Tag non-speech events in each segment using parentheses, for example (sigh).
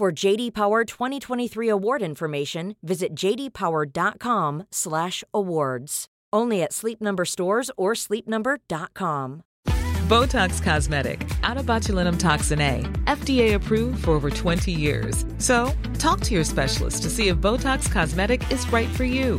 For JD Power 2023 award information, visit jdpower.com/awards. Only at Sleep Number stores or sleepnumber.com. Botox Cosmetic, out of botulinum toxin A, FDA approved for over 20 years. So, talk to your specialist to see if Botox Cosmetic is right for you.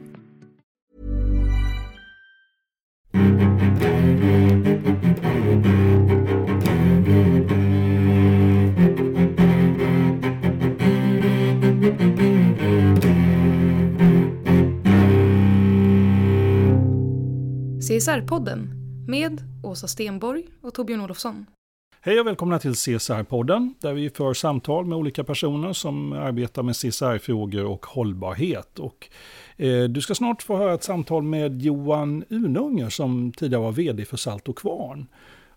CSR-podden med Åsa Stenborg och Torbjörn Olofsson. Hej och välkomna till CSR-podden där vi för samtal med olika personer som arbetar med CSR-frågor och hållbarhet. Och, eh, du ska snart få höra ett samtal med Johan Ununger som tidigare var vd för Salt och Kvarn.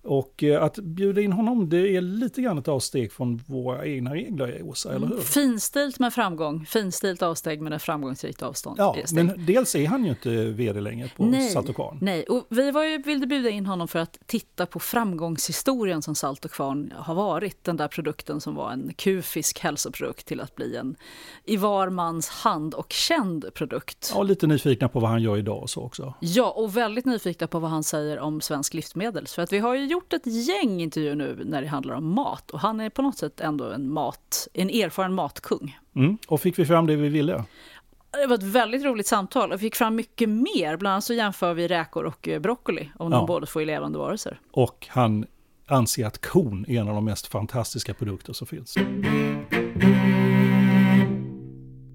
Och eh, att bjuda in honom, det är lite grann ett avsteg från våra egna regler, Åsa, eller hur? Finstilt med framgång, finstilt avsteg med ett framgångsrikt avstånd. Ja, men dels är han ju inte vd längre på nej, Salt och Kvarn. Nej, och vi var ju, ville bjuda in honom för att titta på framgångshistorien som Salt och Kvarn har varit. Den där produkten som var en kufisk hälsoprodukt till att bli en i var mans hand och känd produkt. Ja, lite nyfikna på vad han gör idag och så också. Ja, och väldigt nyfikna på vad han säger om svensk livsmedel. För att vi har ju gjort ett gäng intervjuer nu när det handlar om mat och han är på något sätt ändå en, mat, en erfaren matkung. Mm. Och fick vi fram det vi ville? Det var ett väldigt roligt samtal och fick fram mycket mer. Bland annat så jämför vi räkor och eh, broccoli, om ja. de båda får i levande varelser. Och han anser att kon är en av de mest fantastiska produkter som finns.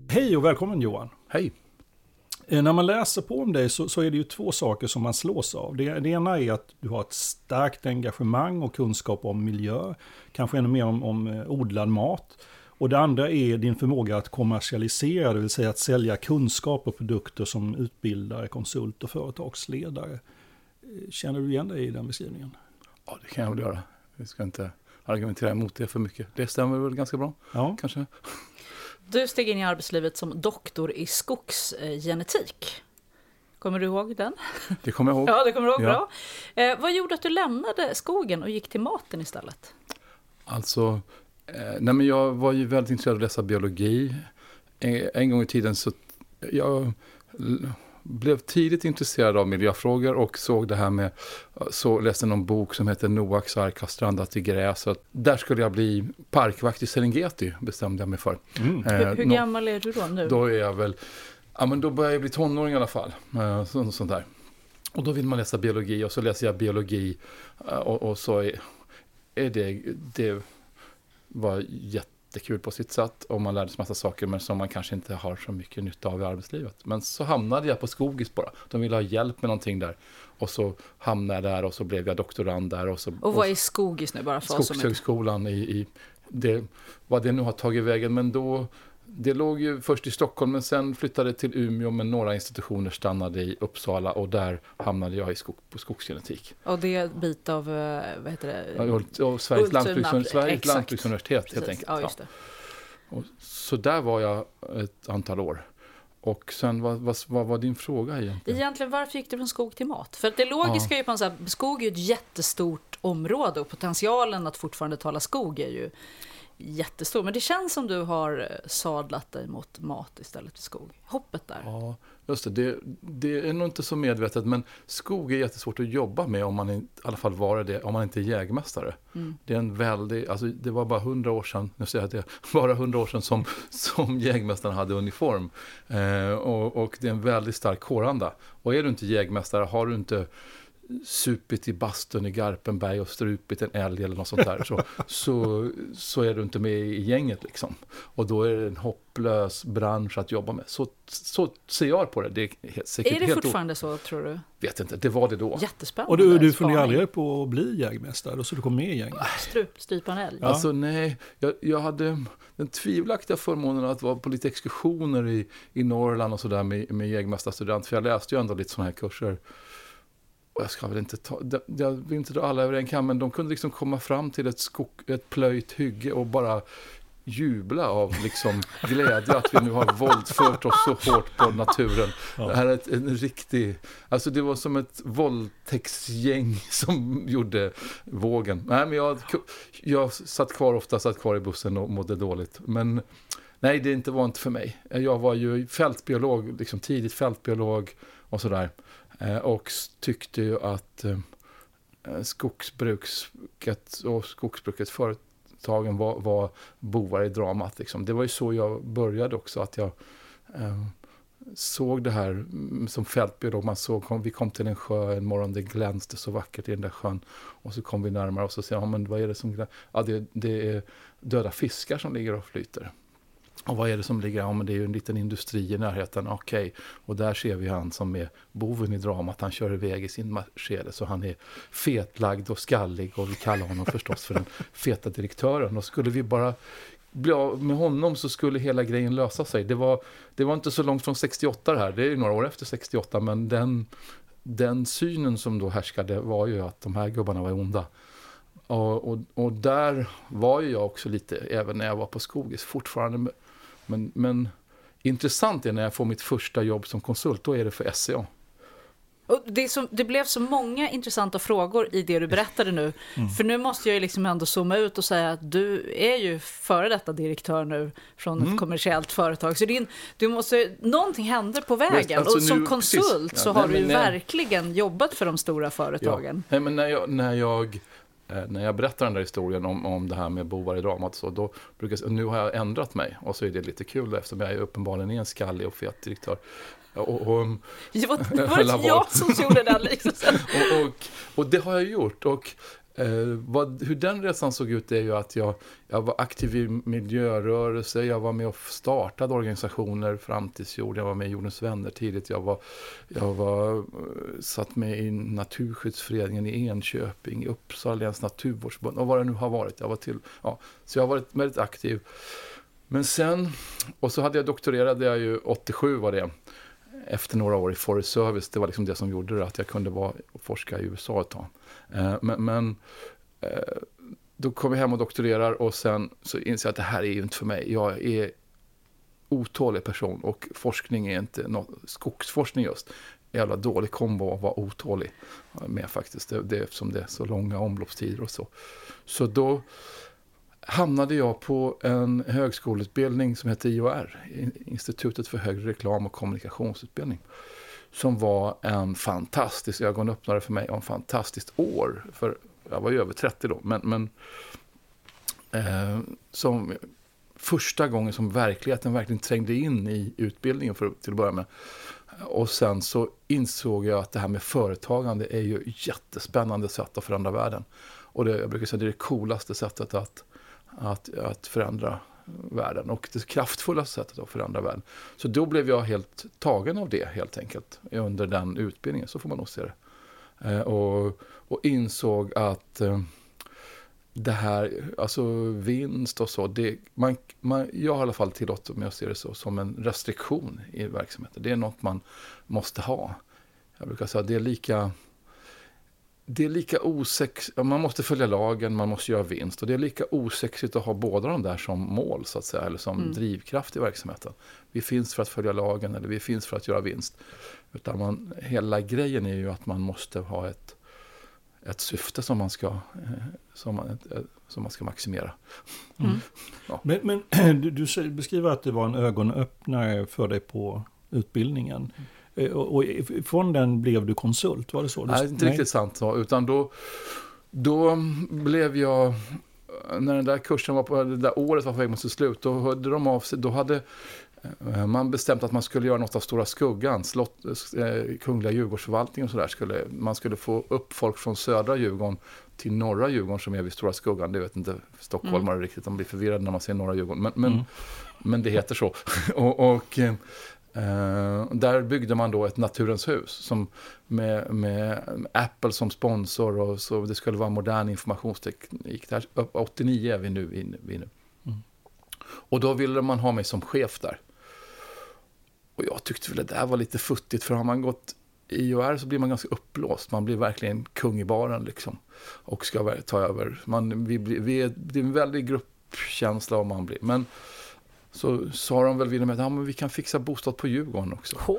Hej och välkommen Johan. Hej. Eh, när man läser på om dig så, så, är det ju två saker som man slås av. Det, det, ena är att du har ett starkt engagemang och kunskap om miljö, kanske ännu mer om, om eh, odlad mat. Och det andra är din förmåga att kommersialisera, det vill säga att sälja kunskap och produkter som utbildare, konsult och företagsledare. Eh, känner du igen dig i den beskrivningen? Ja, det kan jag väl göra. Vi ska inte argumentera emot det för mycket. Det stämmer väl ganska bra, ja. kanske. Du steg in i arbetslivet som doktor i skogsgenetik. Kommer du ihåg den? Det kommer jag ihåg. (laughs) Ja, det kommer du ihåg. Ja. Bra. Eh, vad gjorde att du lämnade skogen och gick till maten istället? Alltså, eh, nej men jag var ju väldigt intresserad av att läsa biologi. En, en gång i tiden så jag blev tidigt intresserad av miljöfrågor och såg det här med, så läste någon bok som heter Noaks ark har strandat i gräs. Så där skulle jag bli parkvakt i Serengeti, bestämde jag mig för. Mm. Eh, hur, hur gammal är du då nu? Då är jag väl, ja men då börjar jag bli tonåring i alla fall. Eh, så, sånt där. Och då vill man läsa biologi och så läser jag biologi eh, och, och så är, är det, det var jätte jättekul på sitt sätt och man lärde sig massa saker men som man kanske inte har så mycket nytta av i arbetslivet. Men så hamnade jag på Skogis bara. De ville ha hjälp med någonting där. Och så hamnade jag där och så blev jag doktorand där. Och, så, och vad är Skogis nu bara för Skogshögskolan i, i det, vad det nu har tagit vägen. Men då det låg ju först i Stockholm men sen flyttade till Umeå men några institutioner stannade i Uppsala och där hamnade jag i skog, på skogsgenetik. Och det är en bit av, eh, vad heter det? Ja, och Sveriges, lantbruks, Sveriges lantbruksuniversitet helt enkelt. Ja. Ja. Och så där var jag ett antal år. Och sen, vad, vad, vad, var din fråga egentligen? Egentligen, varför gick du från skog till mat? För att det logiska ja. är ju på en så här, skog är ju ett jättestort område och potentialen att fortfarande tala skog är ju jättestor. Men det känns som du har eh, sadlat dig mot mat istället för skog. Hoppet där. Ja, just det. det. det. är nog inte så medvetet, men skog är jättesvårt att jobba med om man i alla fall var det, om man inte är jägmästare. Mm. Det är en väldig, alltså det var bara hundra år sedan, nu säger jag det, bara hundra år sedan som, som jägmästaren hade uniform. Eh, och, och det är en väldigt stark kåranda. Och är du inte jägmästare, har du inte supit i bastun i Garpenberg och strupit en älg eller något sånt där så, så, så är du inte med i gänget liksom. Och då är det en hopplös bransch att jobba med. Så, så ser jag på det. Det är helt, säkert Är det helt fortfarande så, tror du? Vet inte, det var det då. Jättespännande. Och du, du funderar aldrig på att bli jägmästare, så du kom med i gänget? Strup, strypa en älg? Ja. Alltså nej, jag, jag hade den tvivelaktiga förmånen att vara på lite exkursioner i, i Norrland och sådär med, med jägmästarstudent. För jag läste ju ändå lite sådana här kurser. Jag ska väl inte ta, jag vill inte dra alla över en kam, men de kunde liksom komma fram till ett, skog, ett plöjt hygge och bara jubla av liksom (laughs) glädje att vi nu har våldfört oss så hårt på naturen. Det här är ett, en riktig, alltså det var som ett våldtäktsgäng som gjorde vågen. Nej, men jag, jag satt kvar ofta, satt kvar i bussen och mådde dåligt. Men nej, det inte var inte för mig. Jag var ju fältbiolog, liksom tidigt fältbiolog och sådär. Eh, och tyckte ju att eh, eh, skogsbruket och skogsbrukets företagen var, var bovar i dramat. Liksom. Det var ju så jag började också, att jag eh, såg det här mm, som fältbiolog. Man såg, kom, vi kom till en sjö en morgon, det glänste så vackert i den där sjön. Och så kom vi närmare och så sa jag, ja, men vad är det som glänser? Ja, det, det är döda fiskar som ligger och flyter. Och vad är det som ligger? Ja, men det är ju en liten industri i närheten. Okej, och där ser vi han som är boven i dramat. Han kör iväg i sin Mercedes så han är fetlagd och skallig och vi kallar honom förstås för den feta direktören. Och skulle vi bara bli av med honom så skulle hela grejen lösa sig. Det var, det var inte så långt från 68 det här, det är ju några år efter 68, men den, den synen som då härskade var ju att de här gubbarna var onda. Och, och, och där var ju jag också lite, även när jag var på Skogis, fortfarande. Men, men intressant är när jag får mitt första jobb som konsult, då är det för E SCA. Och det, så, det blev så många intressanta frågor i det du berättade nu. (laughs) Mm. För nu måste jag ju liksom ändå zooma ut och säga att du är ju före detta direktör nu från Mm. ett kommersiellt företag. Så din, du måste, någonting händer på vägen. alltså och som nu- konsult precis. så Ja, har nej, du ju nej. verkligen jobbat för de stora företagen. Nej, men när jag, när jag, när jag berättar den där historien om, om det här med bovar i dramat, så då brukar jag nu har jag ändrat mig. Och så är det lite kul eftersom jag är uppenbarligen är en skallig och fet direktör. Och, och, Det (laughs) var, det var jag som gjorde den liknelsen. (laughs) och, och, och det har jag gjort. Och eh, vad, hur den resan såg ut är ju att jag, jag var aktiv i miljörörelse, jag var med och startade organisationer, Framtidsjord, jag var med i Jordens vänner tidigt, jag var, jag var eh, satt med i Naturskyddsföreningen i Enköping, i Uppsala läns naturvårdsförbund och vad det nu har varit. Jag var till, ja, så jag har varit väldigt aktiv. Men sen, och så hade jag doktorerade jag ju 87 var det efter några år i Forest Service, det var liksom det som gjorde det, att jag kunde vara och forska i USA ett tag. Eh, men men eh, då kom jag hem och doktorerar och sen så inser jag att det här är ju inte för mig. Jag är otålig person och forskning är inte något, skogsforskning just, jävla dålig kombo att vara otålig med faktiskt, det, det, eftersom det är så långa omloppstider och så. Så då hamnade jag på en högskoleutbildning som heter IOR, Institutet för högre reklam och kommunikationsutbildning. Som var en fantastisk ögonöppnare för mig och en fantastiskt år. För jag var ju över 30 då, men, men eh, som första gången som verkligheten verkligen trängde in i utbildningen för, till att börja med. Och sen så insåg jag att det här med företagande är ju ett jättespännande sätt att förändra världen. Och det, jag brukar säga det är det coolaste sättet att, att, att förändra världen och det kraftfullaste sättet att förändra världen. Så då blev jag helt tagen av det helt enkelt under den utbildningen, så får man nog se det. Eh, och, och insåg att eh, det här, alltså vinst och så, det, man, man, jag har i alla fall tillåtit mig att se det så, som en restriktion i verksamheten. Det är något man måste ha. Jag brukar säga att det är lika det är lika osex, man måste följa lagen, man måste göra vinst. Och det är lika osexigt att ha båda de där som mål, så att säga, eller som Mm. drivkraft i verksamheten. Vi finns för att följa lagen eller vi finns för att göra vinst. Utan man, hela grejen är ju att man måste ha ett, ett syfte som man ska, eh, som man, ett, som man ska maximera. Men, men (clears throat) du, du säger- beskriver att det var en ögonöppnare för dig på utbildningen. Eh, Och, och från den blev du konsult, var det så? Nej, inte riktigt sant så, utan då, då blev jag, när den där kursen var på, det där året var på väg mot sitt slut, då hörde de av sig, då hade Eh, man bestämt att man skulle göra något av Stora Skuggan, slott, eh, Kungliga Djurgårdsförvaltningen och sådär. Skulle, man skulle få upp folk från södra Djurgården till norra Djurgården som är vid Stora Skuggan. Det vet inte stockholmare mm. riktigt, de blir förvirrade när man säger norra Djurgården. Men, men, mm. men det heter så. (laughs) och, och eh, där byggde man då ett Naturens hus som med, med Apple som sponsor och så det skulle vara modern informationsteknik. Där, 89 är vi nu. Vi nu. Mm. Och då ville man ha mig som chef där. Och jag tyckte väl det där var lite futtigt, för har man gått IOR så blir man ganska uppblåst. Man blir verkligen kung i baren liksom. Och ska ta över. Man, vi, vi är, det är en väldig gruppkänsla om man blir. Men så sa de väl vid dem att ja, men vi kan fixa bostad på Djurgården också. (laughs)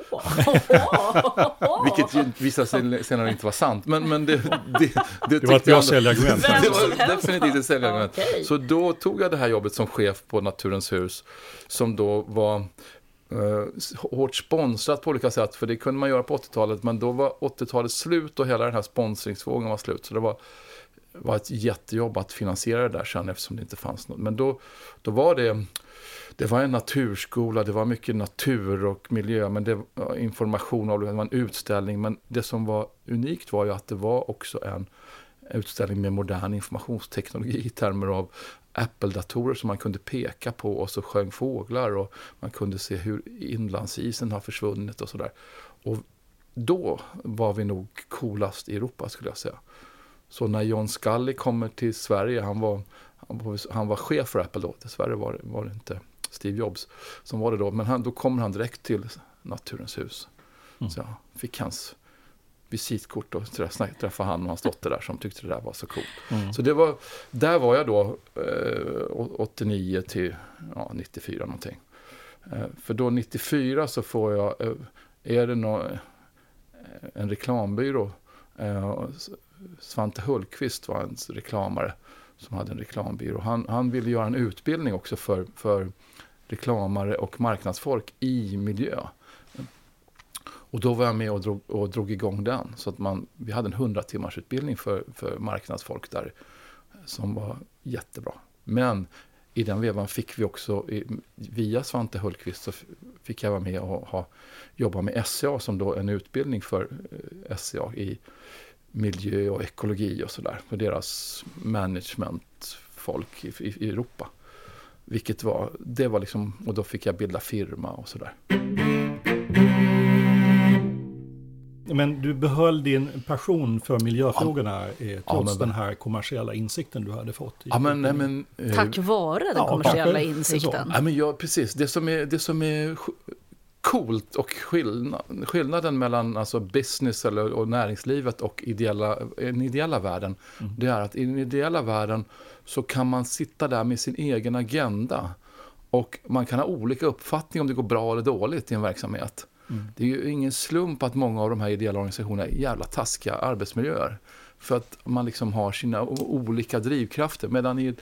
Vilket visade sig senare inte vara sant. Men, men det, det, det, det var ett bra säljargument. (laughs) Det var definitivt ett säljargument. Okay. Så då tog jag det här jobbet som chef på Naturens hus. Som då var Uh, hårt sponsrat på olika sätt, för det kunde man göra på 80-talet, men då var 80-talet slut och hela den här sponsringsvågen var slut. Så det var, var ett jättejobb att finansiera det där sen eftersom det inte fanns något. Men då, då var det, det var en naturskola, det var mycket natur och miljö, men det var information, det var en utställning. Men det som var unikt var ju att det var också en utställning med modern informationsteknologi i termer av Apple-datorer som man kunde peka på och så sjöng fåglar och man kunde se hur inlandsisen har försvunnit och sådär. Och då var vi nog coolast i Europa skulle jag säga. Så när John Scully kommer till Sverige, han var, han var chef för Apple då, dessvärre var, var det inte Steve Jobs som var det då, men han, då kommer han direkt till Naturens hus. Mm. Så jag fick hans visitkort och träffade han och hans dotter där som tyckte det där var så coolt. Mm. Så det var, där var jag då eh, 89 till ja, 94 någonting. Eh, för då 94 så får jag, eh, är det nå, eh, en reklambyrå, eh, Svante Hultqvist var en reklamare som hade en reklambyrå. Han, han ville göra en utbildning också för, för reklamare och marknadsfolk i miljö. Och då var jag med och drog, och drog igång den. Så att man, vi hade en 100 timmars utbildning för, för marknadsfolk där som var jättebra. Men i den vevan fick vi också, via Svante Hultqvist, så fick jag vara med och ha, jobba med SCA som då en utbildning för eh, SCA i miljö och ekologi och sådär. För deras managementfolk i, i, i Europa. Vilket var, det var liksom, och då fick jag bilda firma och sådär. Men du behöll din passion för miljöfrågorna ja. trots ja, den här kommersiella insikten du hade fått. Ja, men, nej, men, eh, Tack vare den ja, kommersiella insikten. Ja, men ja, precis. Det som är, det som är coolt och skillnad, skillnaden mellan alltså business eller, och näringslivet och ideella, den ideella världen, mm. det är att i den ideella världen så kan man sitta där med sin egen agenda och man kan ha olika uppfattning om det går bra eller dåligt i en verksamhet. Mm. Det är ju ingen slump att många av de här ideella organisationerna är jävla taskiga arbetsmiljöer. För att man liksom har sina olika drivkrafter. Medan i ett,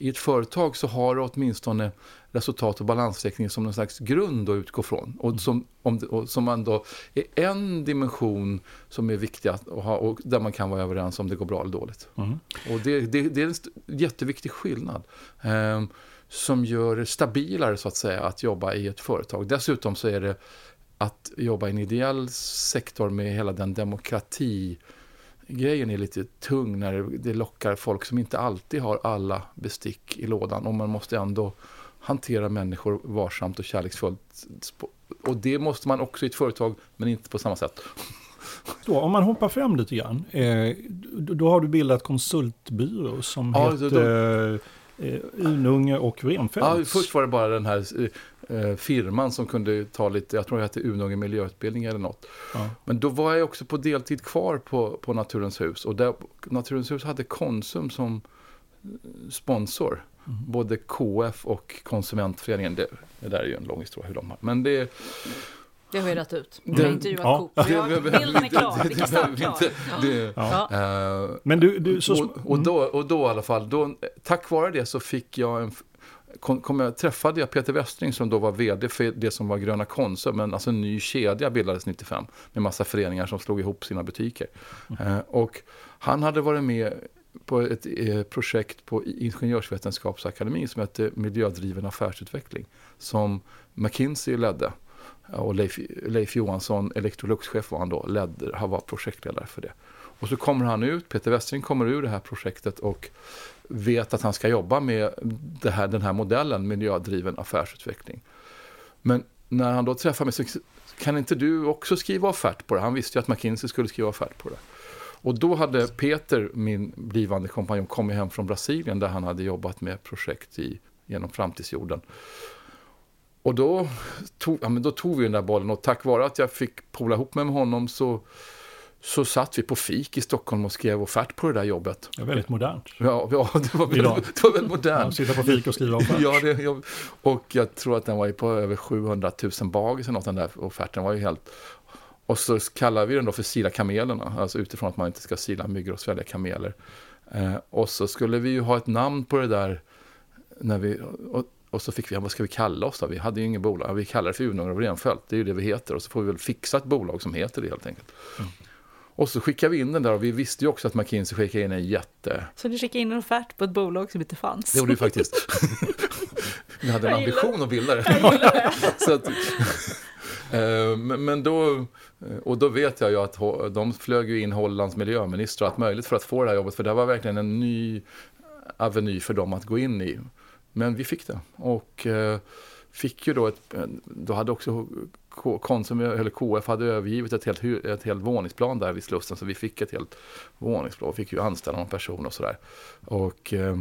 i ett företag så har det åtminstone resultat och balansräkning som någon slags grund att utgå från. Och mm. som, om, och som ändå är en dimension som är viktig att ha och där man kan vara överens om det går bra eller dåligt. Mm. Och det, det, det, är en jätteviktig skillnad. Eh, som gör det stabilare så att säga att jobba i ett företag. Dessutom så är det att jobba i en ideell sektor med hela den demokrati grejen är lite tung när det lockar folk som inte alltid har alla bestick i lådan och man måste ändå hantera människor varsamt och kärleksfullt. Och det måste man också i ett företag, men inte på samma sätt. Så, om man hoppar fram lite grann, eh, då har du bildat konsultbyrå som ja, heter då, eh, Ununge och Renfeldt. Ja, först var det bara den här eh, firman som kunde ta lite, jag tror det hette Ununge miljöutbildning eller något. Ja. Men då var jag också på deltid kvar på, på Naturens hus. Och där, Naturens hus hade Konsum som sponsor. Mm. Både KF och Konsumentföreningen. Det, det där är ju en lång historia hur de har. Men det det har vi rätt ut. Vi har intervjuat ja. Coop. bilden är klar. Vi kan starta. Men du, du så... och, och, då, och då i alla fall, då, tack vare det så fick jag en kom, kom jag, träffade jag Peter Westring som då var vd för det som var Gröna Konsum, men alltså en ny kedja bildades 95 med massa föreningar som slog ihop sina butiker. Mm. Eh, och han hade varit med på ett eh, projekt på Ingenjörsvetenskapsakademin som hette Miljödriven affärsutveckling. Som McKinsey ledde. Eh, och Leif, Leif Johansson, Electroluxchef var han då, ledde, han var projektledare för det. Och så kommer han ut, Peter Westring kommer ur det här projektet och vet att han ska jobba med det här, den här modellen, miljödriven affärsutveckling. Men när han då träffar mig så kan inte du också skriva offert på det? Han visste ju att McKinsey skulle skriva offert på det. Och då hade Peter, min blivande kompanjon, kommit hem från Brasilien där han hade jobbat med projekt i, genom framtidsjorden. Och då tog, ja, men då tog vi den där bollen och tack vare att jag fick pola ihop mig med honom så så satt vi på fik i Stockholm och skrev offert på det där jobbet. Det var väldigt modernt. Ja, ja det, var väldigt, (laughs) det var väldigt modernt. Ja, sitta på fik och skriva offert. ja, det, jag, och jag tror att den var på över 700 000 bagis eller något, den där offerten var ju helt... Och så kallar vi den då för sila kamelerna, alltså utifrån att man inte ska sila myggor och svälja kameler. Eh, och så skulle vi ju ha ett namn på det där när vi... Och, och så fick vi, vad ska vi kalla oss då? Vi hade ju ingen bolag, vi kallar det för Uno och Renfält, det är ju det vi heter. Och så får vi väl fixa ett bolag som heter det helt enkelt. Mm. Och så skickade vi in den där och vi visste ju också att McKinsey skickade in en jätte... Så ni skickade in en offert på ett bolag som inte fanns? Det gjorde vi faktiskt. (laughs) vi hade en ambition att bilda det. (laughs) så att, eh, men då, och då vet jag ju att de flög ju in Hollands miljöminister och allt möjligt för att få det här jobbet. För det var verkligen en ny aveny för dem att gå in i. Men vi fick det. Och eh, fick ju då ett, då hade också Konsum, eller KF hade övergivit ett helt, ett helt våningsplan där vid Slussen så vi fick ett helt våningsplan. fick ju anställa någon person och sådär. Och eh,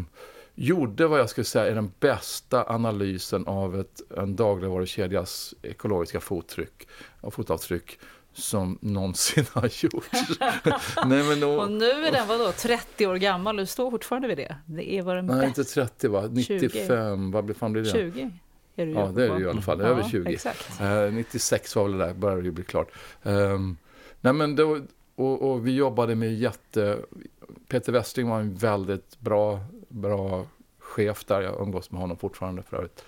gjorde vad jag skulle säga är den bästa analysen av ett, en dagligvarukedjas ekologiska fottryck och fotavtryck som någonsin har gjorts. (laughs) Nej, men då, och nu är den vadå, 30 år gammal och du står fortfarande vid det? Det är vad den Nej, inte 30 va? 95, 20. vad fan blir det? 20 är det Ja, det är det ju i alla fall. Över 20. Exakt. Uh, 96 var väl det där, började det bli klart. Um, nej, men då, och, och, vi jobbade med jätte... Peter Westring var en väldigt bra, bra chef där. Jag umgås med honom fortfarande för övrigt.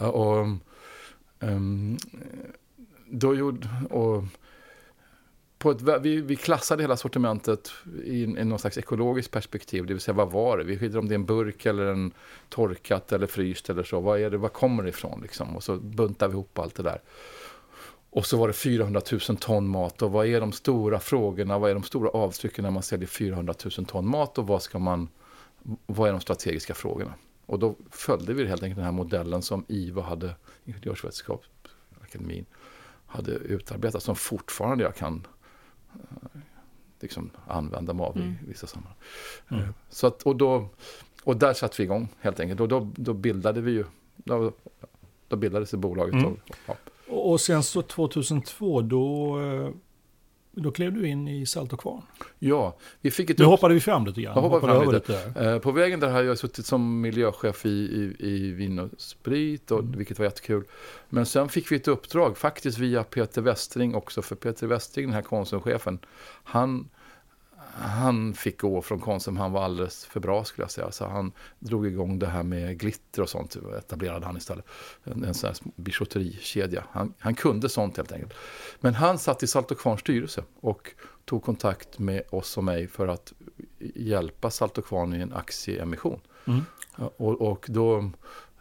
Uh, och, um, då gjorde... Och, på ett, vi, vi klassade hela sortimentet i, i någon slags ekologiskt perspektiv. Det vill säga, vad var det? Vi skiljer om det är en burk eller en torkat eller fryst eller så. Vad är det? Vad kommer det ifrån? Liksom? Och så buntar vi ihop allt det där. Och så var det 400 000 ton mat. Och vad är de stora frågorna? Vad är de stora avtrycken när man säljer 400 000 ton mat? Och vad ska man... Vad är de strategiska frågorna? Och då följde vi helt enkelt den här modellen som IVA hade, Ingenjörsvetenskapsakademin, hade utarbetat. Som fortfarande jag kan liksom använda mig av mm. i vissa sammanhang. Mm. Eh, så att, och, då, och där satte vi igång helt enkelt. Och då, då bildade vi ju, då, då bildades det bolaget. Mm. Och, ja. och sen så 2002 då eh, då klev du in i Salt och Kvarn. Ja, vi fick ett... Nu hoppade vi fram lite grann. hoppade fram lite. lite. Eh, på vägen där har jag suttit som miljöchef i, i, i Vin och Sprit, och, mm. vilket var jättekul. Men sen fick vi ett uppdrag, faktiskt via Peter Westring också, för Peter Westring, den här konsumchefen, han han fick gå från Konsum, han var alldeles för bra skulle jag säga. Så han drog igång det här med glitter och sånt, etablerade han istället. En, en sån här bijouterikedja. Han, han kunde sånt helt enkelt. Men han satt i Salt och Kvarns styrelse och tog kontakt med oss och mig för att hjälpa Salt och Kvarn i en aktieemission. Mm. Och, och, då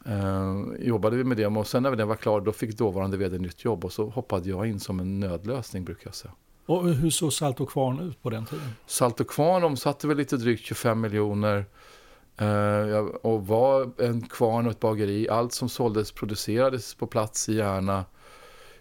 eh, jobbade vi med det och sen när den var klar då fick dåvarande vd nytt jobb och så hoppade jag in som en nödlösning brukar jag säga. Och hur såg Salt och Kvarn ut på den tiden? Salt och Kvarn omsatte väl lite drygt 25 miljoner. Uh, och var en kvarn och ett bageri. Allt som såldes producerades på plats i Järna.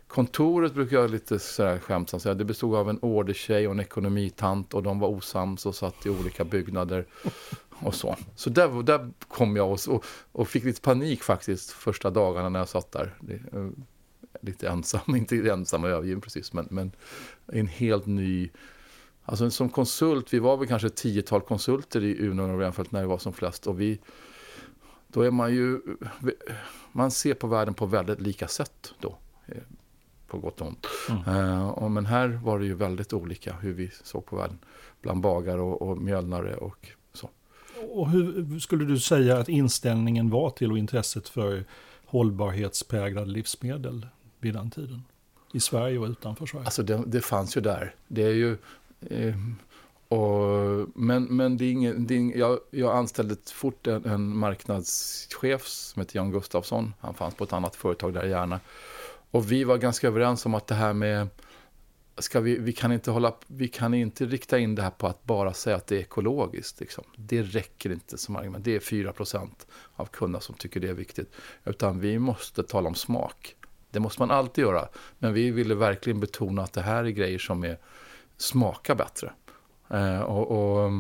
Kontoret brukar jag lite sådär skämtsamt säga. Det bestod av en ordertjej och en ekonomitant. Och de var osams och satt i olika byggnader. (laughs) Och så. Så där, där kom jag och, och, och fick lite panik faktiskt första dagarna när jag satt där. Det, uh, lite ensam, (laughs) inte ensam och övergiven precis, men, men en helt ny... Alltså som konsult, vi var väl kanske ett tiotal konsulter i Uno och Renfeldt när vi var som flest. Och vi, då är man ju... Man ser på världen på väldigt lika sätt då. Eh, på gott och ont. Mm. Uh, men här var det ju väldigt olika hur vi såg på världen. Bland bagare och, och mjölnare och så. Och hur skulle du säga att inställningen var till och intresset för hållbarhetspräglade livsmedel vid den tiden? I Sverige och utanför Sverige? Alltså det, det fanns ju där. Det är ju... Eh, Och, men men det är ingen, det är ingen, jag, jag anställde fort en, en marknadschef som heter Jan Gustafsson. Han fanns på ett annat företag där i Järna. Och vi var ganska överens om att det här med ska vi, vi, kan inte hålla, vi kan inte rikta in det här på att bara säga att det är ekologiskt. Liksom. Det räcker inte som argument. Det är 4% av kunderna som tycker det är viktigt. Utan vi måste tala om smak. Det måste man alltid göra. Men vi ville verkligen betona att det här är grejer som är, smakar bättre. Eh, och, och,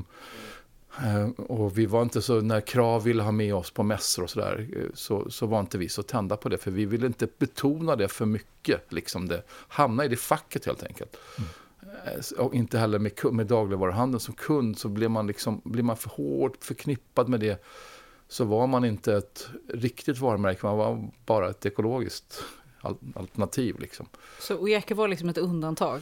eh, och, vi var inte så, när Krav ville ha med oss på mässor och sådär, eh, så, så var inte vi så tända på det. För vi ville inte betona det för mycket, liksom det, hamna i det facket helt enkelt. Mm. Och inte heller med, med dagligvaruhandeln som kund så blir man, liksom, blir man för hårt förknippad med det så var man inte ett riktigt varumärke, man var bara ett ekologiskt alternativ. Liksom. Så Ojeke var liksom ett undantag?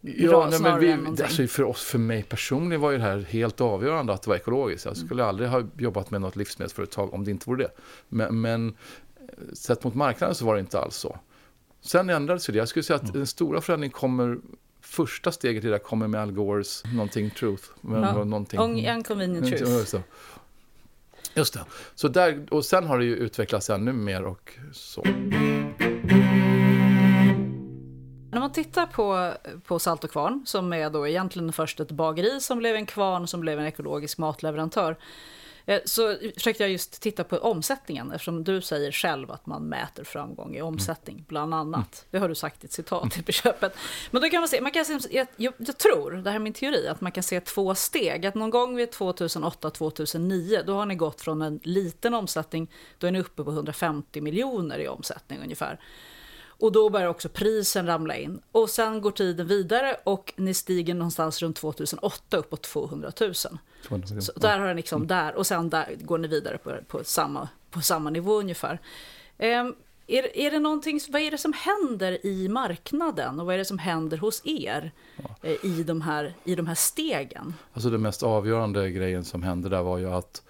Ja, nej, men vi, alltså för, oss, för mig personligen var ju det här helt avgörande att det var ekologiskt. Jag skulle mm. aldrig ha jobbat med något livsmedelsföretag om det inte vore det. Men, men eh, sett mot marknaden så var det inte alls så. Sen ändrades det. Jag skulle säga att mm. den stora förändringen kommer Första steget i det kommer med Al Gores någonting truth. Men, ja. någonting, Unconvenient truth. Just det. Just det. Så där, och sen har det ju utvecklats ännu mer och så. När man tittar på, på Salt och Kvarn, som är då egentligen först ett bageri som blev en kvarn som blev en ekologisk matleverantör, eh, så försökte jag just titta på omsättningen, eftersom du säger själv att man mäter framgång i omsättning, bland annat. Det har du sagt i ett citat på köpet. Men då kan man se, man kan se jag, jag, jag, tror, det här är min teori, att man kan se två steg. Att någon gång vid 2008-2009, då har ni gått från en liten omsättning, då är ni uppe på 150 miljoner i omsättning ungefär. Och då börjar också prisen ramla in. Och sen går tiden vidare och ni stiger någonstans runt 2008 uppåt 200 000. 200 000. Så där har ni liksom mm. där och sen där går ni vidare på, på, samma, på samma nivå ungefär. Um, är, är det någonting, vad är det som händer i marknaden och vad är det som händer hos er ja. Eh, i, de här, i de här stegen? Alltså det mest avgörande grejen som hände där var ju att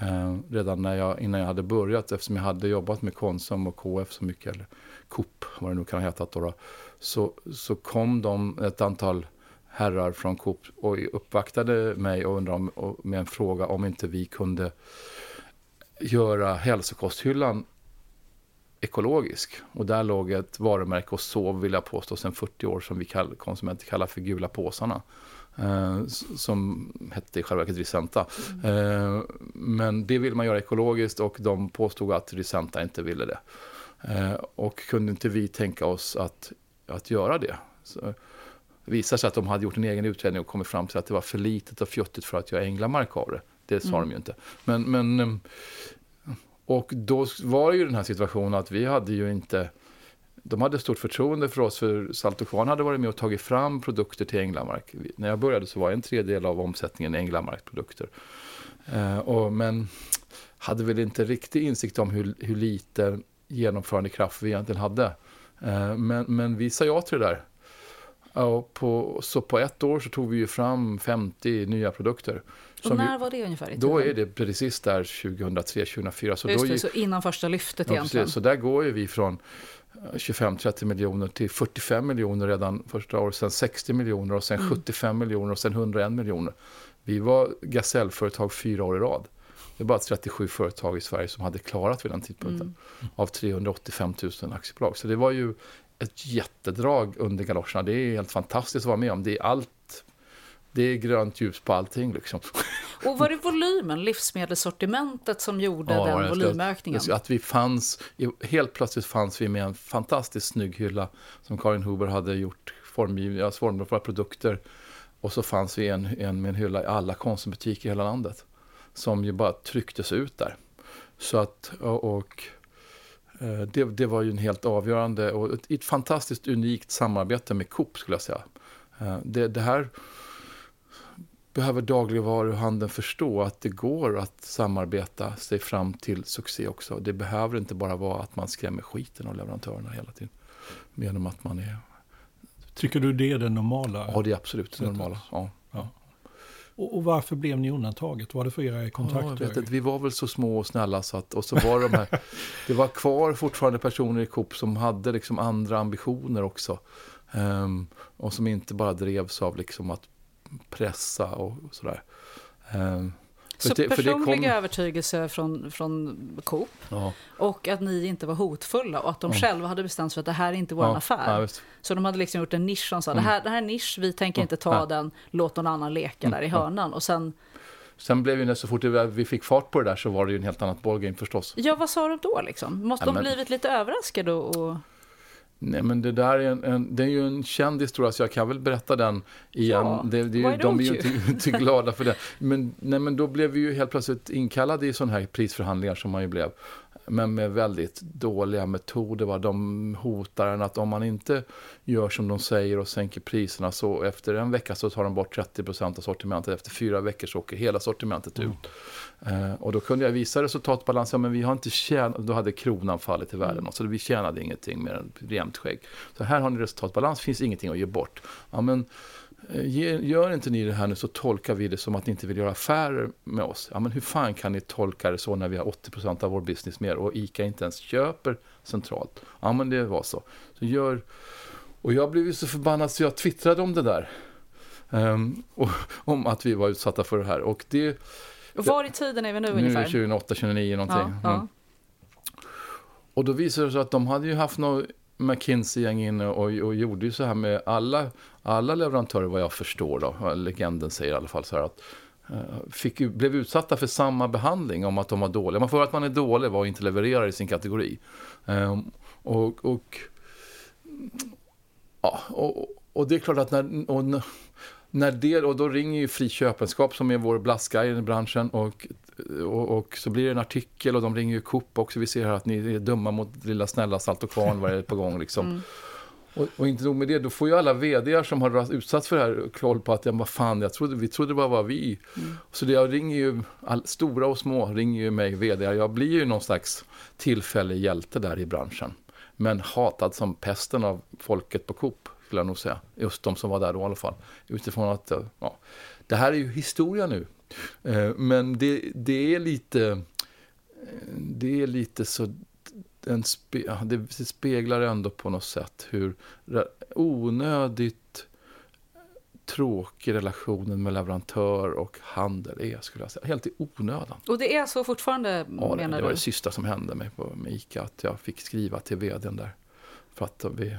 eh, redan när jag, innan jag hade börjat, eftersom jag hade jobbat med Konsum och KF så mycket, eller Coop, vad det nu kan ha hetat då, då så, så kom de, ett antal herrar från Coop och uppvaktade mig och undrade om, med en fråga om inte vi kunde göra hälsokosthyllan ekologisk. Och där låg ett varumärke och sov, vill jag påstå, sedan 40 år som vi kall, konsumenter kallar för gula påsarna. Eh, som hette i själva verket Risenta. Mm. Eh, men det vill man göra ekologiskt och de påstod att Risenta inte ville det. Eh, och kunde inte vi tänka oss att, att göra det? Så, det visade sig att de hade gjort en egen utredning och kommit fram till att det var för litet och fjuttigt för att göra änglamark av det. Det sa mm. de ju inte. Men, men, eh, och då var ju den här situationen att vi hade ju inte... De hade stort förtroende för oss, för Salt och Kvarn hade varit med och tagit fram produkter till Änglamark. När jag började så var en tredjedel av omsättningen Änglamark-produkter. Eh, och, men hade väl inte riktig insikt om hur, hur liten genomförandekraft vi egentligen hade. Eh, men, men vi sa ja till det där. Och på, så på ett år så tog vi ju fram 50 nya produkter. Och när var det ungefär? då är det precis där 2003-2004. Så, Just det, så innan första lyftet ja, egentligen. Precis, så där går ju vi från 25-30 miljoner till 45 miljoner redan första året, sen 60 miljoner och sen mm. 75 miljoner och sen 101 miljoner. Vi var gasellföretag fyra år i rad. Det är bara 37 företag i Sverige som hade klarat vid den tidpunkten. Mm. Av 385 000 aktiebolag. Så det var ju ett jättedrag under galoscherna. Det är helt fantastiskt att vara med om. Det är allt. Det är grönt ljus på allting liksom. Och var det volymen, livsmedelssortimentet som gjorde ja, den volymökningen? Att vi fanns, helt plötsligt fanns vi med en fantastiskt snygg hylla som Karin Huber hade gjort formgivna, formade produkter. Och så fanns vi en, en med en hylla i alla konsumbutiker i hela landet som ju bara trycktes ut där. Så att, och, eh, det, det, var ju en helt avgörande och ett, ett, fantastiskt unikt samarbete med Coop skulle jag säga. Eh, det, det här behöver dagligvaruhandeln förstå att det går att samarbeta sig fram till succé också. Det behöver inte bara vara att man skrämmer skiten av leverantörerna hela tiden. Genom att man är... Tycker du det är det normala? Ja, det är absolut det normala. Ja. ja. Och, och, varför blev ni undantaget? Var det för era kontakter? Ja, vi var väl så små och snälla så att, och så var de här, (laughs) det var kvar fortfarande personer i Coop som hade liksom andra ambitioner också. Um, och som inte bara drevs av liksom att pressa och sådär. Um, så det, personlig kom... övertygelse från, från Coop ja. och att ni inte var hotfulla och att de ja. själva hade bestämt sig för att det här är inte vår ja. affär. så de hade liksom gjort en nisch som sa mm. det, här, det här är nisch, vi tänker inte ta den, låt någon annan leka mm. där i hörnan. Och sen Sen blev det så fort vi fick fart på det där så var det ju en helt annat ballgame förstås. Ja, vad sa de då liksom? Måste ja, de blivit lite överraskade och... Nej, men det där är, en, en, det är ju en känd historia, så jag kan väl berätta den igen. Ja, det, det, de är ju inte, inte, (laughs) glada för det. Men, nej, men då blev vi ju helt plötsligt inkallade i sådana här prisförhandlingar som man ju blev men med väldigt dåliga metoder. Va? De hotar en att om man inte gör som de säger och sänker priserna så efter en vecka så tar de bort 30% av sortimentet. Efter fyra veckor så åker hela sortimentet mm. ut. Eh, och då kunde jag visa resultatbalansen, ja, men vi har inte tjänat, då hade kronan fallit i världen. Mm. Så vi tjänade ingenting mer än jämnt skägg. Så här har ni resultatbalans, finns ingenting att ge bort. Ja, men, gör inte ni det här nu så tolkar vi det som att ni inte vill göra affärer med oss. Ja, men hur fan kan ni tolka det så när vi har 80% av vår business mer och ICA inte ens köper centralt? Ja, men det var så. så gör... Och jag blev ju så förbannad så jag twittrade om det där. Um, och, (laughs) om att vi var utsatta för det här. Och det... Och var i tiden är vi nu, nu ungefär? Nu är 2008, 2009 någonting. Ja, ja. Mm. Och då visade det sig att de hade ju haft något McKinsey-gäng inne och, och gjorde ju så här med alla, alla leverantörer vad jag förstår då. Legenden säger i alla fall så här att eh, fick, blev utsatta för samma behandling om att de var dåliga. Man får att man är dålig var inte levererar i sin kategori. Um, och, och, ja, och, och, det är klart att när, och, när det, och då ringer ju Fri Köpenskap som är vår blaskguide i branschen och och, och, så blir det en artikel och de ringer ju Coop också. Vi ser här att ni är dumma mot lilla snälla Salt och Kvarn, vad är det på gång liksom. Mm. Och, och, inte nog med det, då får ju alla vd som har utsatts för det här koll på att, ja, vad fan, jag trodde, vi trodde det bara var vi. Mm. Så det, jag ringer ju, all, stora och små ringer ju mig, vd. Jag blir ju någon slags tillfällig hjälte där i branschen. Men hatad som pesten av folket på Coop, skulle jag nog säga. Just de som var där då i alla fall. Utifrån att, ja, det här är ju historia nu. Eh, men det, det är lite, det är lite så, en spe, det speglar ändå på något sätt hur onödigt tråkig relationen med leverantör och handel är, skulle jag säga. Helt i onödan. Och det är så fortfarande, ja, menar det, det var det sista som hände mig på med ICA, att jag fick skriva till vdn där. För att vi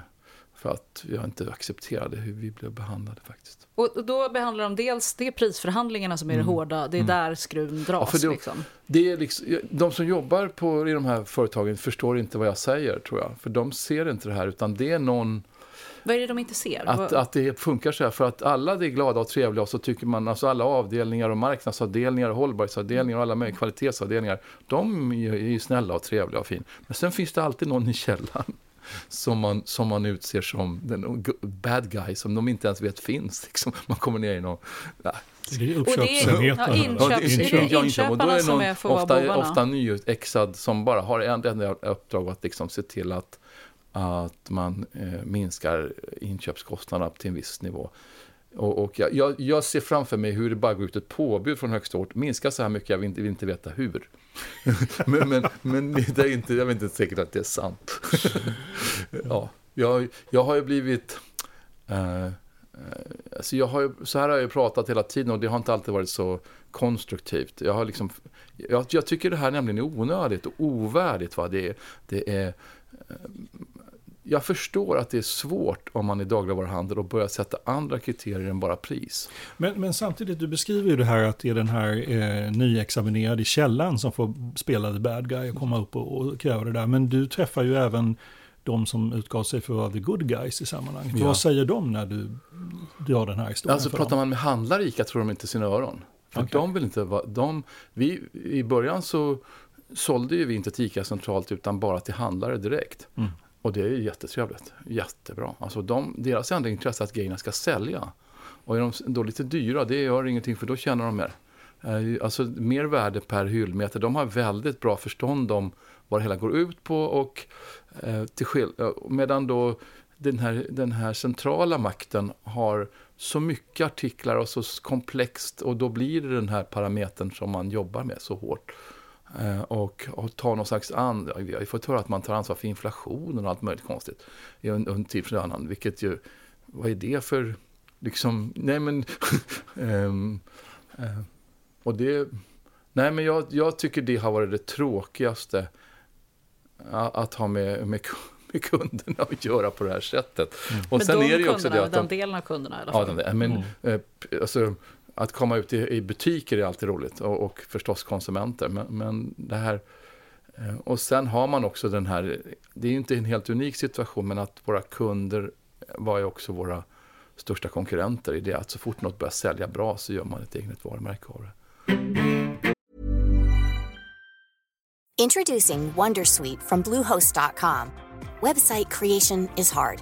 för att jag inte accepterade hur vi blev behandlade faktiskt. Och då behandlar de dels, det är prisförhandlingarna som är mm. det hårda, det är mm. där skruven dras. Ja, det, liksom. det är liksom, de som jobbar på, i de här företagen förstår inte vad jag säger tror jag. För de ser inte det här utan det är någon vad är det de inte ser? Att, att det funkar så här, för att alla är glada och trevliga och så tycker man, alltså alla avdelningar och marknadsavdelningar och hållbarhetsavdelningar och alla möjliga kvalitetsavdelningar, de är ju snälla och trevliga och fina. Men sen finns det alltid någon i källaren som man, som man utser som den bad guy som de inte ens vet finns. Liksom. Man kommer ner i någon... Ja. Det är uppköpsenheten. Ja, inköps, inköp, är det inköparna är ofta? Ofta nyexad som bara har en enda uppdrag att liksom se till att, att man eh, minskar inköpskostnaderna till en viss nivå. Och, och jag, jag, ser framför mig hur det bara går ut ett påbud från högsta ort. Minska så här mycket, jag vill inte, vill inte veta hur. (laughs) men, men, men det är inte, jag är inte säkert att det är sant. (laughs) ja, jag, jag har ju blivit... Eh, eh, alltså jag har ju, så här har jag ju pratat hela tiden och det har inte alltid varit så konstruktivt. Jag, har liksom, jag, jag tycker det här nämligen är onödigt och ovärdigt. Va? Det, det är, eh, jag förstår att det är svårt om man är dagligvaruhandel och börja sätta andra kriterier än bara pris. Men, men samtidigt, du beskriver ju det här att det är den här eh, nyexaminerade källan som får spela the bad guy och komma upp och, och kräva det där. Men du träffar ju även de som utgav sig för att vara the good guys i sammanhanget. Ja. Vad säger de när du drar den här historien? Alltså pratar dem? man med handlare i ICA tror de inte sina öron. För okay. de vill inte vara, de, vi, I början så sålde ju vi inte till ICA centralt utan bara till handlare direkt. Mm. Och det är jättetrevligt. Jättebra. Alltså de, deras enda intresse är att grejerna ska sälja. Och är de då lite dyra, det gör ingenting för då tjänar de mer. Eh, alltså mer värde per hyllmeter. De har väldigt bra förstånd om vad det hela går ut på. Och, eh, till skill- eh, medan då den här, den här centrala makten har så mycket artiklar och så komplext. Och då blir det den här parametern som man jobbar med så hårt. Eh, och, och ta någon slags an, vi har fått höra att man tar ansvar för inflationen och allt möjligt konstigt i en, en tid från annan, vilket ju, vad är det för liksom, nej men... um, (laughs) uh, och det... Nej, men jag, jag tycker det har varit det tråkigaste att ha med, med, (laughs) med kunderna att göra på det här sättet. Mm. Och men sen de är det också kunderna, det att de, den delen av kunderna i alla fall. Ja, men, mm. eh, alltså, att komma ut i, i, butiker är alltid roligt och, och förstås konsumenter. Men, men, det här... Eh, och sen har man också den här, det är inte en helt unik situation, men att våra kunder var ju också våra största konkurrenter i det att så fort något börjar sälja bra så gör man ett eget varumärke av det. Introducing Wondersweet from Bluehost.com. Website creation is hard,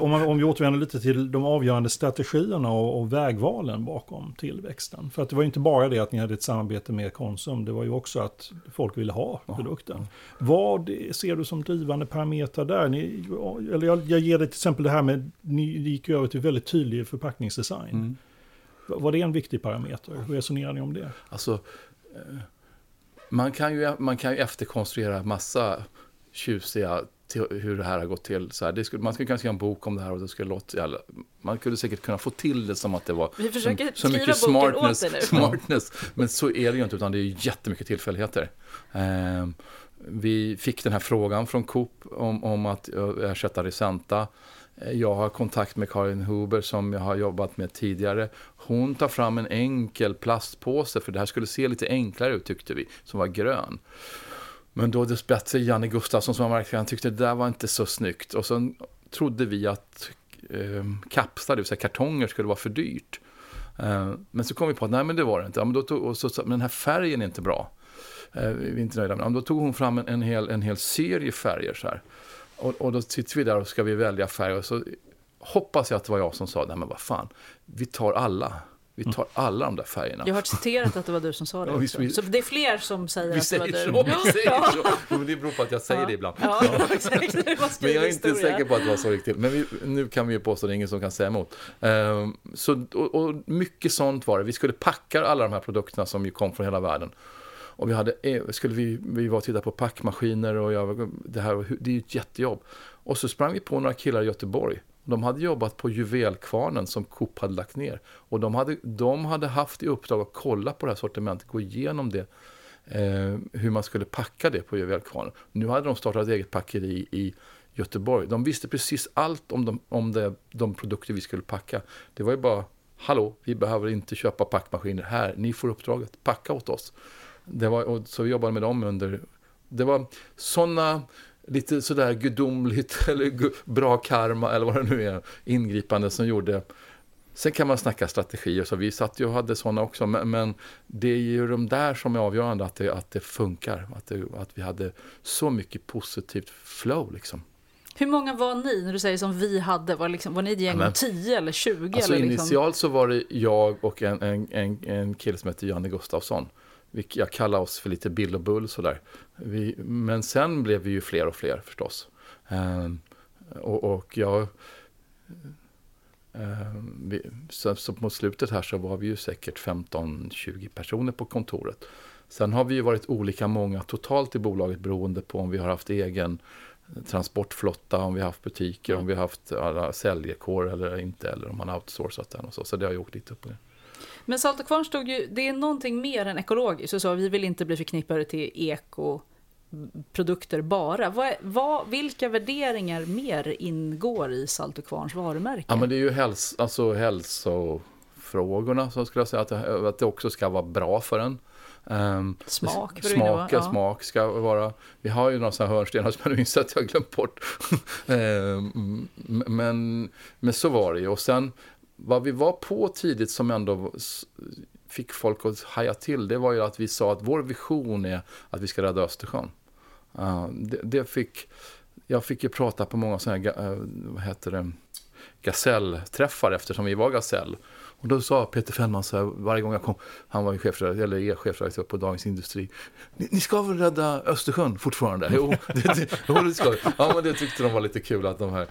Om, man, om vi återvänder lite till de avgörande strategierna och, och, vägvalen bakom tillväxten. För att det var ju inte bara det att ni hade ett samarbete med Konsum, det var ju också att folk ville ha produkten. Ja. Vad ser du som drivande parametrar där? Ni, eller jag, jag ger dig till exempel det här med, ni gick över till väldigt tydlig förpackningsdesign. Mm. Var det en viktig parameter? Hur resonerar ni om det? Alltså, eh, man kan ju, man kan ju efterkonstruera massa tjusiga till hur det här har gått till. Så här, skulle, man skulle kunna skriva en bok om det här och det skulle låta... Man skulle säkert kunna få till det som att det var... Vi försöker så, så mycket smartness, smartness. Men så är det ju inte, utan det är jättemycket tillfälligheter. Eh, vi fick den här frågan från Coop om, om att ersätta Risenta. Jag har kontakt med Karin Huber som jag har jobbat med tidigare. Hon tar fram en enkel plastpåse, för det här skulle se lite enklare ut tyckte vi, som var grön. Men då dessbättre Janne Gustafsson som verkligen tyckte det där var inte så snyggt. Och sen trodde vi att eh, kapslar, det vill säga kartonger, skulle vara för dyrt. Eh, men så kom vi på att nej, men det var det inte. Ja, men, då tog, och så, men den här färgen är inte bra. Eh, vi är inte nöjda med den. Då tog hon fram en, en, hel, en hel serie färger så här. Och, och då sitter vi där och ska vi välja färg. Och så hoppas jag att det var jag som sa, nej men vad fan, vi tar alla. Vi tar alla de där färgerna. Jag har citerat att det var du som sa det också. Vi, så det är fler som säger att det var du. Så, vi säger så. Men det beror på att jag säger ja. det ibland. Ja, (laughs) exakt. men jag är inte säker på att det var så riktigt. Men vi, nu kan vi ju påstå att det är ingen som kan säga emot. Um, så, och, och, mycket sånt var det. Vi skulle packa alla de här produkterna som ju kom från hela världen. Och vi, hade, eh, skulle vi, vi var och tittade på packmaskiner och jag, det här, det är ju ett jättejobb. Och så sprang vi på några killar i Göteborg de hade jobbat på juvelkvarnen som Coop hade lagt ner. Och de hade, de hade haft i uppdrag att kolla på det här sortimentet, gå igenom det. Eh, hur man skulle packa det på juvelkvarnen. Nu hade de startat ett eget packeri i Göteborg. De visste precis allt om, de, om det, de produkter vi skulle packa. Det var ju bara, hallå, vi behöver inte köpa packmaskiner här. Ni får uppdraget, packa åt oss. Det var, och, så vi jobbade med dem under... Det var sådana lite sådär gudomligt (laughs) eller bra karma eller vad det nu är, ingripande som gjorde Sen kan man snacka strategier, så vi satt ju och hade sådana också, men, men, det är ju de där som är avgörande, att det, att det funkar, att, det, att vi hade så mycket positivt flow liksom. Hur många var ni, när du säger som vi hade, var, liksom, var ni ett gäng om 10 eller 20? Alltså eller liksom? initialt så var det jag och en, en, en, en kille som heter Janne Gustafsson jag kallar oss för lite Bill och Bull sådär. Vi, men sen blev vi ju fler och fler förstås. Um, och, och jag... Um, vi, så, så mot slutet här så var vi ju säkert 15-20 personer på kontoret. Sen har vi ju varit olika många totalt i bolaget beroende på om vi har haft egen transportflotta, om vi har haft butiker, om vi har haft alla säljkår eller inte, eller om man har outsourcat den och så. Så det har ju åkt lite upp och ner. Men Salt och Kvarn stod ju, det är någonting mer än ekologiskt. Så sa vi vill inte bli förknippade till ekoprodukter bara. Vad, vad, vilka värderingar mer ingår i Salt och Kvarns varumärke? Ja, men det är ju häls, alltså hälsofrågorna som skulle jag säga, att det, att det också ska vara bra för en. Um, smak, smak, ja. smak ska vara. Vi har ju några sådana hörnstenar som jag inser att jag glömt bort. (laughs) um, men, men så var det ju. Och sen vad vi var på tidigt som ändå fick folk att haja till, det var ju att vi sa att vår vision är att vi ska rädda Östersjön. Uh, det, det, fick, jag fick ju prata på många sådana här, uh, vad heter det, gasellträffar eftersom vi var gasell. Och då sa Peter Fällman så här, varje gång jag kom, han var ju chefredaktör, eller är chefredaktör på Dagens Industri. Ni, ni, ska väl rädda Östersjön fortfarande? Jo, (laughs) det, det, jo, det ska vi. Ja, men det tyckte de var lite kul att de här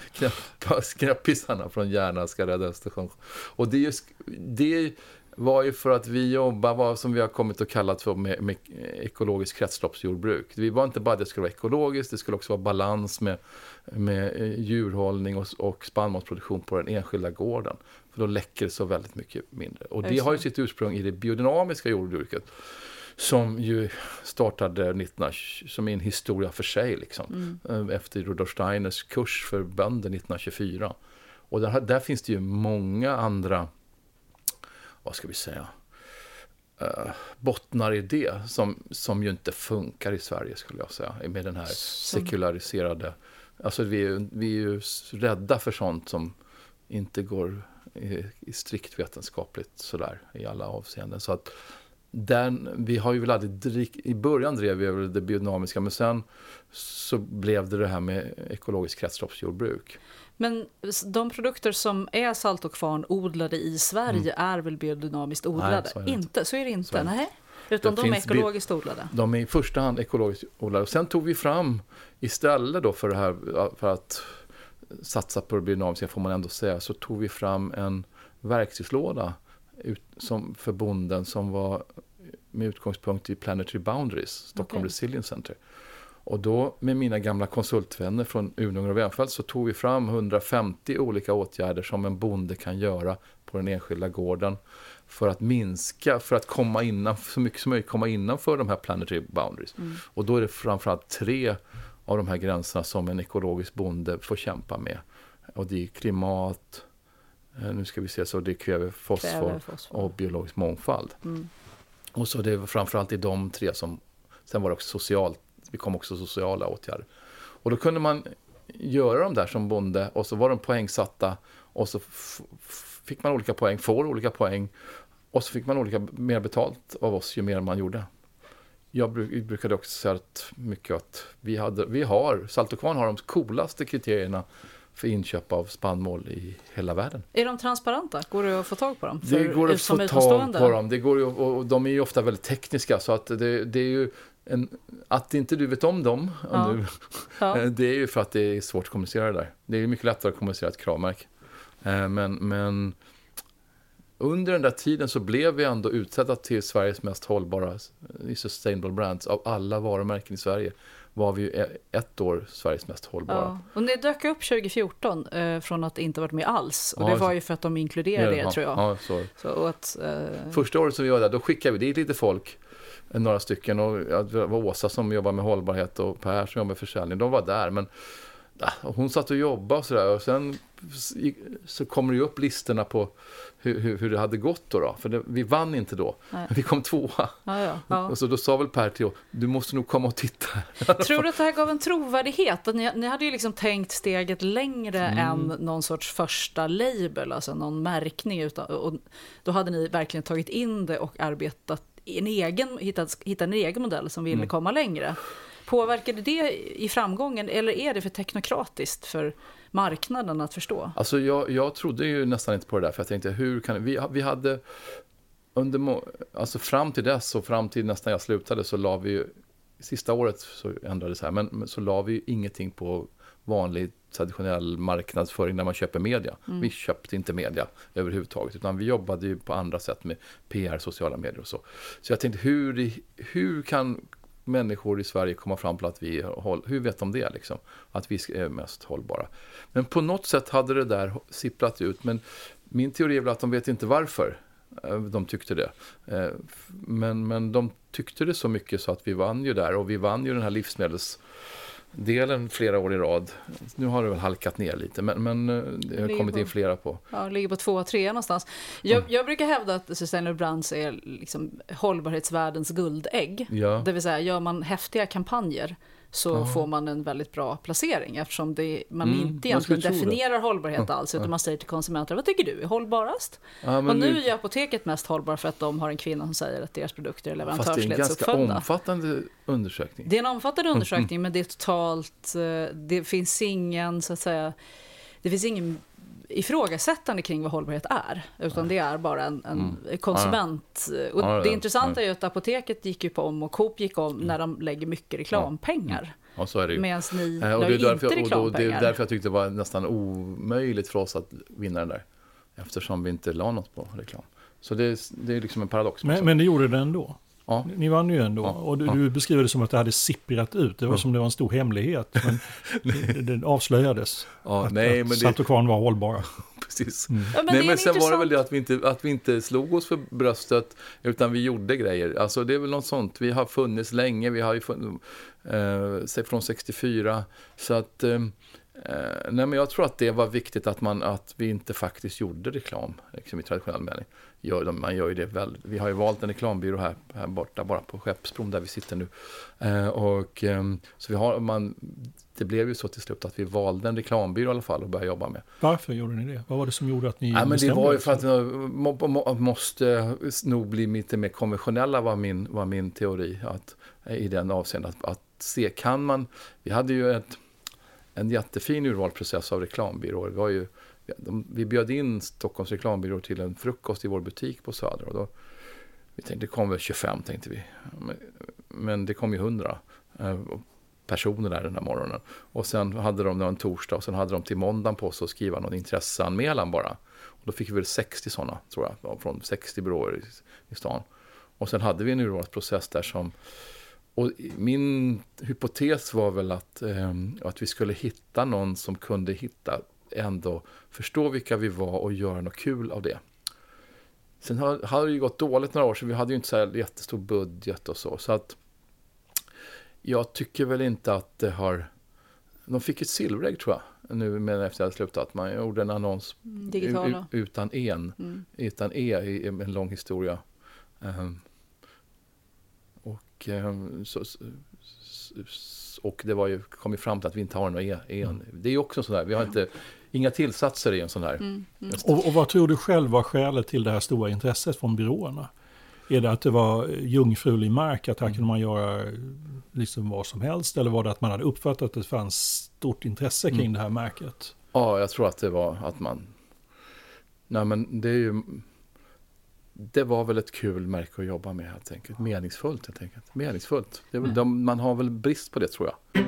skräppisarna från Järna ska rädda Östersjön. Och det, det var ju för att vi jobbar, vad som vi har kommit att kalla för med, med ekologiskt kretsloppsjordbruk. Vi var inte bara att det skulle vara ekologiskt, det skulle också vara balans med, med eh, djurhållning och, och spannmålsproduktion på den enskilda gården. För då läcker det så väldigt mycket mindre. Och det har ju sitt ursprung i det biodynamiska jordbruket. Som ju startade 19, som är en historia för sig liksom. Mm. Eh, efter Rudolf Steiners kurs för bönder 1924. Och där, där finns det ju många andra, vad ska vi säga, uh, bottnar i det som, som ju inte funkar i Sverige skulle jag säga. Med den här sekulariserade, alltså vi, vi är ju rädda för sånt som inte går strikt vetenskapligt sådär i alla avseenden. Så att den, vi har ju väl aldrig i början drev vi det biodynamiska men sen så blev det det här med ekologiskt kretsloppsjordbruk. Men de produkter som är salt och kvarn odlade i Sverige mm. är väl biodynamiskt odlade? Nej, så inte. inte. Så är det inte? Nej. Utan det de är ekologiskt odlade? De är i första hand ekologiskt odlade. Sen tog vi fram istället då för det här för att satsa på det biodynamiska får man ändå säga, så tog vi fram en verktygslåda ut, som, för bonden som var med utgångspunkt i Planetary Boundaries, Stockholm okay. Resilience Center. Och då med mina gamla konsultvänner från Unungar och Venfält så tog vi fram 150 olika åtgärder som en bonde kan göra på den enskilda gården för att minska, för att komma innan, så mycket som möjligt komma innanför de här planetary boundaries. Mm. Och då är det framförallt tre av de här gränserna som en ekologisk bonde får kämpa med. Och det är klimat, eh, nu ska vi se, så det är kväve, fosfor, kväve, fosfor. och biologisk mångfald. Mm. Och så det är framförallt i de tre som, sen var det också socialt, vi kom också sociala åtgärder. Och då kunde man göra de där som bonde och så var de poängsatta och så fick man olika poäng, får olika poäng och så fick man olika mer betalt av oss ju mer man gjorde jag brukade också säga att mycket att vi, hade, vi har, Salt och Kvarn har de coolaste kriterierna för inköp av spannmål i hela världen. Är de transparenta? Går det att få tag på dem? För, det går att få tag på dem. Det går ju, och de är ju ofta väldigt tekniska så att det, det är ju en, att inte du vet om dem, ja. Nu, ja. (laughs) det är ju för att det är svårt att kommunicera det där. Det är mycket lättare att kommunicera ett kravmärke. Eh, men, men under den där tiden så blev vi ändå utsedda till Sveriges mest hållbara sustainable brands. Av alla varumärken i Sverige var vi ju ett år Sveriges mest hållbara. Ja. Och ni dök upp 2014 eh, från att inte varit med alls. Och ja, det var ju för att de inkluderade er tror jag. Ja, så. Så att, eh... Första året som vi var där, då skickade vi dit lite folk. Några stycken. Och det var Åsa som jobbar med hållbarhet och Per som jobbar med försäljning. De var där. Men hon satt och jobbade och sådär. Och sen så kommer det ju upp listorna på hur, hur, hur det hade gått då. då. För det, vi vann inte då. Nej. Vi kom tvåa. Ja, ja, ja. Och så då sa väl Per till oss, du måste nog komma och titta. (laughs) Tror du att det här gav en trovärdighet? Ni, ni hade ju liksom tänkt steget längre mm. än någon sorts första label, alltså någon märkning. Utan, och då hade ni verkligen tagit in det och arbetat en egen, hittat, hittat en egen modell som ville mm. komma längre. Påverkade det i framgången eller är det för teknokratiskt för marknaden att förstå? Alltså jag, jag trodde ju nästan inte på det där för jag tänkte hur kan vi, vi hade under, alltså fram till dess och fram till nästan jag slutade så la vi ju, sista året så ändrades det här, men, så la vi ju ingenting på vanlig traditionell marknadsföring när man köper media. Mm. Vi köpte inte media överhuvudtaget, utan vi jobbade ju på andra sätt med PR, sociala medier och så. Så jag tänkte, hur, hur kan människor i Sverige komma fram till att vi är hur vet de det liksom? Att vi är mest hållbara. Men på något sätt hade det där sipprat ut, men min teori är väl att de vet inte varför eh, de tyckte det. Eh, men, men de tyckte det så mycket så att vi vann ju där och vi vann ju den här livsmedelsdelen flera år i rad. Nu har det väl halkat ner lite, men, men eh, det har ligger kommit in på- flera på. Ja, ligger på två, tre någonstans. Jag, Mm. jag brukar hävda att Sustainable Brands är liksom hållbarhetsvärldens guldägg. Ja. Det vill säga, gör man häftiga kampanjer så Ja. får man en väldigt bra placering eftersom det, man Mm, inte egentligen det. definierar hållbarhet Ja, alls utan ja. man säger till konsumenter, vad tycker du är hållbarast? Ja, och nu nu- är apoteket mest hållbar för att de har en kvinna som säger att deras produkter är Fast det är en ganska omfattande undersökning. Det är en omfattande Mm, undersökning, men det är totalt... eh, Det finns ingen, så att säga... Det finns ingen ifrågasättande kring vad hållbarhet är, utan det är bara en, en Mm. konsument... Och Ja, ja, det ja. intressanta är ju att apoteket gick ju på om och Coop gick om när de lägger mycket reklampengar. Ja, så är det ju. Medan ni Eh, och det, är därför inte jag, och då, det är reklampengar. därför jag tyckte det var nästan omöjligt för oss att vinna den där. Eftersom vi inte la något på reklam. Så det, är- det är liksom en paradox. Men, men det gjorde det ändå. Ja. Ni vann ju ändå. Ja, Och du, ja. du beskriver det som att det hade sipprat ut. Det var Ja. som det var en stor hemlighet. Men (laughs) det, det avslöjades. Ja, att, nej, att men det- Salt och Kvarn var hållbara. (laughs) Precis. Mm. Ja, men Nej, men en sen var det väl intressant- det att vi, inte, att vi inte slog oss för bröstet, utan vi gjorde grejer. Alltså det är väl något sånt. Vi har funnits länge, vi har ju funnits eh, se- från 64. Så att, eh, eh, nej men jag tror att det var viktigt att, man, att vi inte faktiskt gjorde reklam liksom i traditionell mening. Gör, man gör ju det väl. Vi har ju valt en reklambyrå här, här borta, bara på Skeppsbron där vi sitter nu. Eh, och, ehm, så vi har, man, det blev ju så till slut att vi valde en reklambyrå i alla fall och började jobba med. Varför gjorde ni det? Vad var det som gjorde att ni Ja, men det bestämde var ju för att må, må, måste nog bli lite mer konventionella var min, var min teori. Att, I den avseendet att, att se, kan man... Vi hade ju ett, en jättefin urvalsprocess av reklambyråer. Vi, var ju, de, vi bjöd in Stockholms reklambyrå till en frukost i vår butik på Söder. Och då, vi tänkte, det kom väl 25 tänkte vi. Men, men det kom ju 100 eh, personer där den här morgonen. Och sen hade de en torsdag och sen hade de till måndagen på sig att skriva någon intresseanmälan bara. Och då fick vi väl 60 sådana, tror jag, från 60 byråer i, i stan. Och sen hade vi en urvalsprocess där som... Och min hypotes var väl att, eh, att vi skulle hitta någon som kunde hitta, ändå förstå vilka vi var och göra något kul av det. Sen har, har det ju gått dåligt några år, så vi hade ju inte så här jättestor budget och så. Så att jag tycker väl inte att det har... De fick ett silverägg tror jag, nu men efter att jag hade slutat. Man gjorde en annons Mm, digitala. u- utan en, Mm. utan e i en lång historia. Ehm, och, ehm, så, och det var ju, kom ju fram till att vi inte har någon e. en. Det är ju också sådär, vi har inte, inga tillsatser i en sån här. Mm, Och, och vad tror du själv var skälet till det här stora intresset från byråerna? Är det att det var jungfrulig mark, att här kunde man göra liksom vad som helst? Eller var det att man hade uppfattat att det fanns stort intresse kring Mm. det här märket? Ja, jag tror att det var att man... Nej, men det är ju... Det var väl ett kul märke att jobba med helt enkelt. Meningsfullt helt enkelt. Meningsfullt. Det är väl, de, man har väl brist på det tror jag.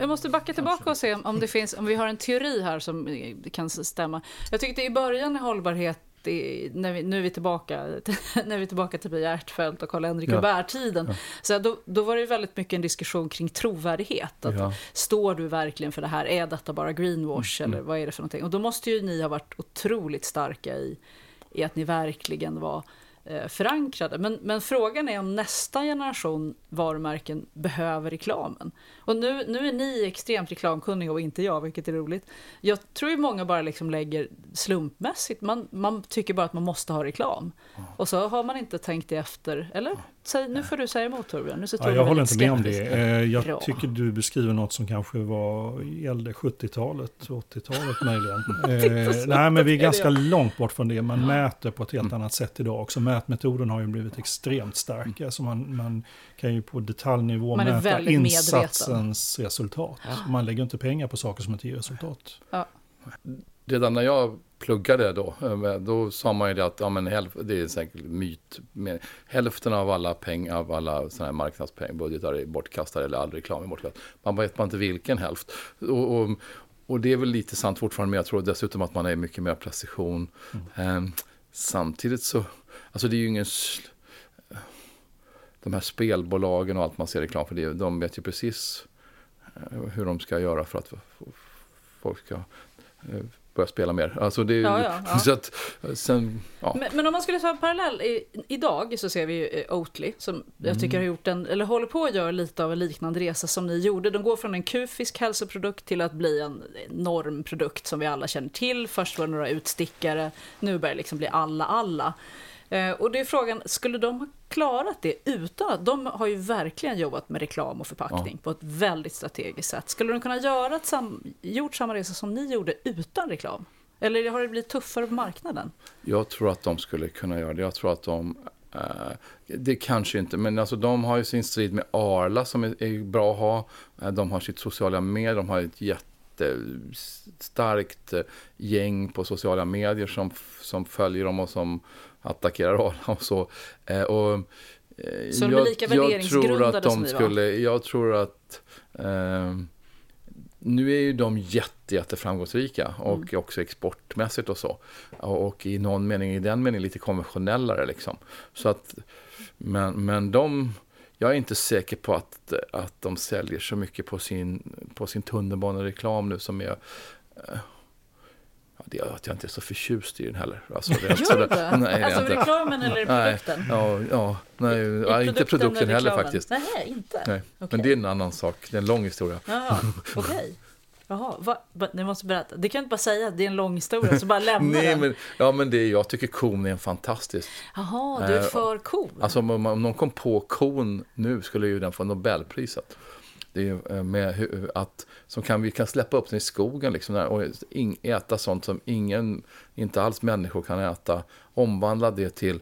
Jag måste backa tillbaka och se om, det finns, om vi har en teori här som kan stämma. Jag tyckte i början i hållbarhet, i, när vi, nu är vi tillbaka, (laughs) när vi tillbaka till Pia Ertfeldt och Karl-Henrik Ja. Robert-tiden, Ja. så då, då var det väldigt mycket en diskussion kring trovärdighet. Att, Ja. Står du verkligen för det här? Är detta bara greenwash Mm, eller vad är det för någonting? Och då måste ju ni ha varit otroligt starka i, i att ni verkligen var förankrade. Men, men frågan är om nästa generation varumärken behöver reklamen. Och nu, nu är ni extremt reklamkunniga och inte jag, vilket är roligt. Jag tror ju många bara liksom lägger slumpmässigt. Man, man tycker bara att man måste ha reklam. Och så har man inte tänkt det efter. Eller? Säg, nu får du säga emot Torbjörn. Nu Ja, jag håller inte med om det. Eh, Jag Bra. tycker du beskriver något som kanske var gällde 70-talet, 80-talet möjligen. (laughs) Eh, nej, men vi är ganska långt bort från det. Man mäter på ett Mm. helt annat sätt idag också. Mätmetoden har ju blivit extremt starka. Så man, man kan ju på detaljnivå Man mäta medveten. insatsens resultat. Man lägger inte pengar på saker som inte ger resultat. Ja. Redan när jag pluggade då, eh, då sa man ju det att ja, men hälf, det är säkert myt. Men hälften av alla pengar, av alla sådana här marknadspengbudgetar är bortkastade eller all reklam är bortkastad. Man vet man inte vilken hälft. Och, och, och, det är väl lite sant fortfarande, men jag tror dessutom att man är mycket mer precision. Mm. Eh, samtidigt så, alltså det är ju ingen de här spelbolagen och allt man ser reklam för, det, de vet ju precis eh, hur de ska göra för att folk ska eh, börja spela mer. Alltså det, ja, ja, ja. (laughs) Så att, sen, ja. men, men, om man skulle ta en parallell, i, idag så ser vi ju eh, Oatly som mm. jag tycker har gjort en, eller håller på att göra lite av en liknande resa som ni gjorde. De går från en kufisk hälsoprodukt till att bli en normprodukt som vi alla känner till. Först var det några utstickare, nu börjar det liksom bli alla alla. Eh, och det är frågan, skulle de ha klarat det utan att, de har ju verkligen jobbat med reklam och förpackning ja. på ett väldigt strategiskt sätt. Skulle de kunna göra ett sam, gjort samma resa som ni gjorde utan reklam? Eller har det blivit tuffare på marknaden? Jag tror att de skulle kunna göra det. Jag tror att de Uh, det kanske inte, men alltså de har ju sin strid med Arla som är, är bra att ha. Uh, de har sitt sociala medier, de har ett jättestarkt gäng på sociala medier som, som följer dem och som attackerar och så. Eh, och, eh, så de är lika värderingsgrundade jag tror att de skulle, Jag tror att eh, nu är ju de jätte, jätte framgångsrika och mm. också exportmässigt och så. Och i någon mening, i den meningen lite konventionellare liksom. Så att, men, men de, jag är inte säker på att, att de säljer så mycket på sin, på sin tunnelbanereklam nu som är det är att jag inte är så förtjust i den heller. Alltså, (laughs) det Gör du det? Nej, alltså inte. reklamen eller produkten? ja, ja, nej, I ja, produkten inte produkten heller faktiskt. Nej, inte? Nej. Okay. Men det är en annan sak, det är en lång historia. Jaha, (laughs) okej. Okay. Jaha, va, va, ni måste berätta. Det kan jag inte bara säga, det är en lång historia, så bara (laughs) lämna Nej, den. Men, ja, men det, jag tycker kon är en fantastisk. Jaha, du är för kon? Alltså om, om någon kom på kon nu skulle ju den få Nobelpriset. Det är eh, med att som kan, vi kan släppa upp den i skogen liksom och äta sånt som ingen, inte alls människor kan äta. Omvandla det till,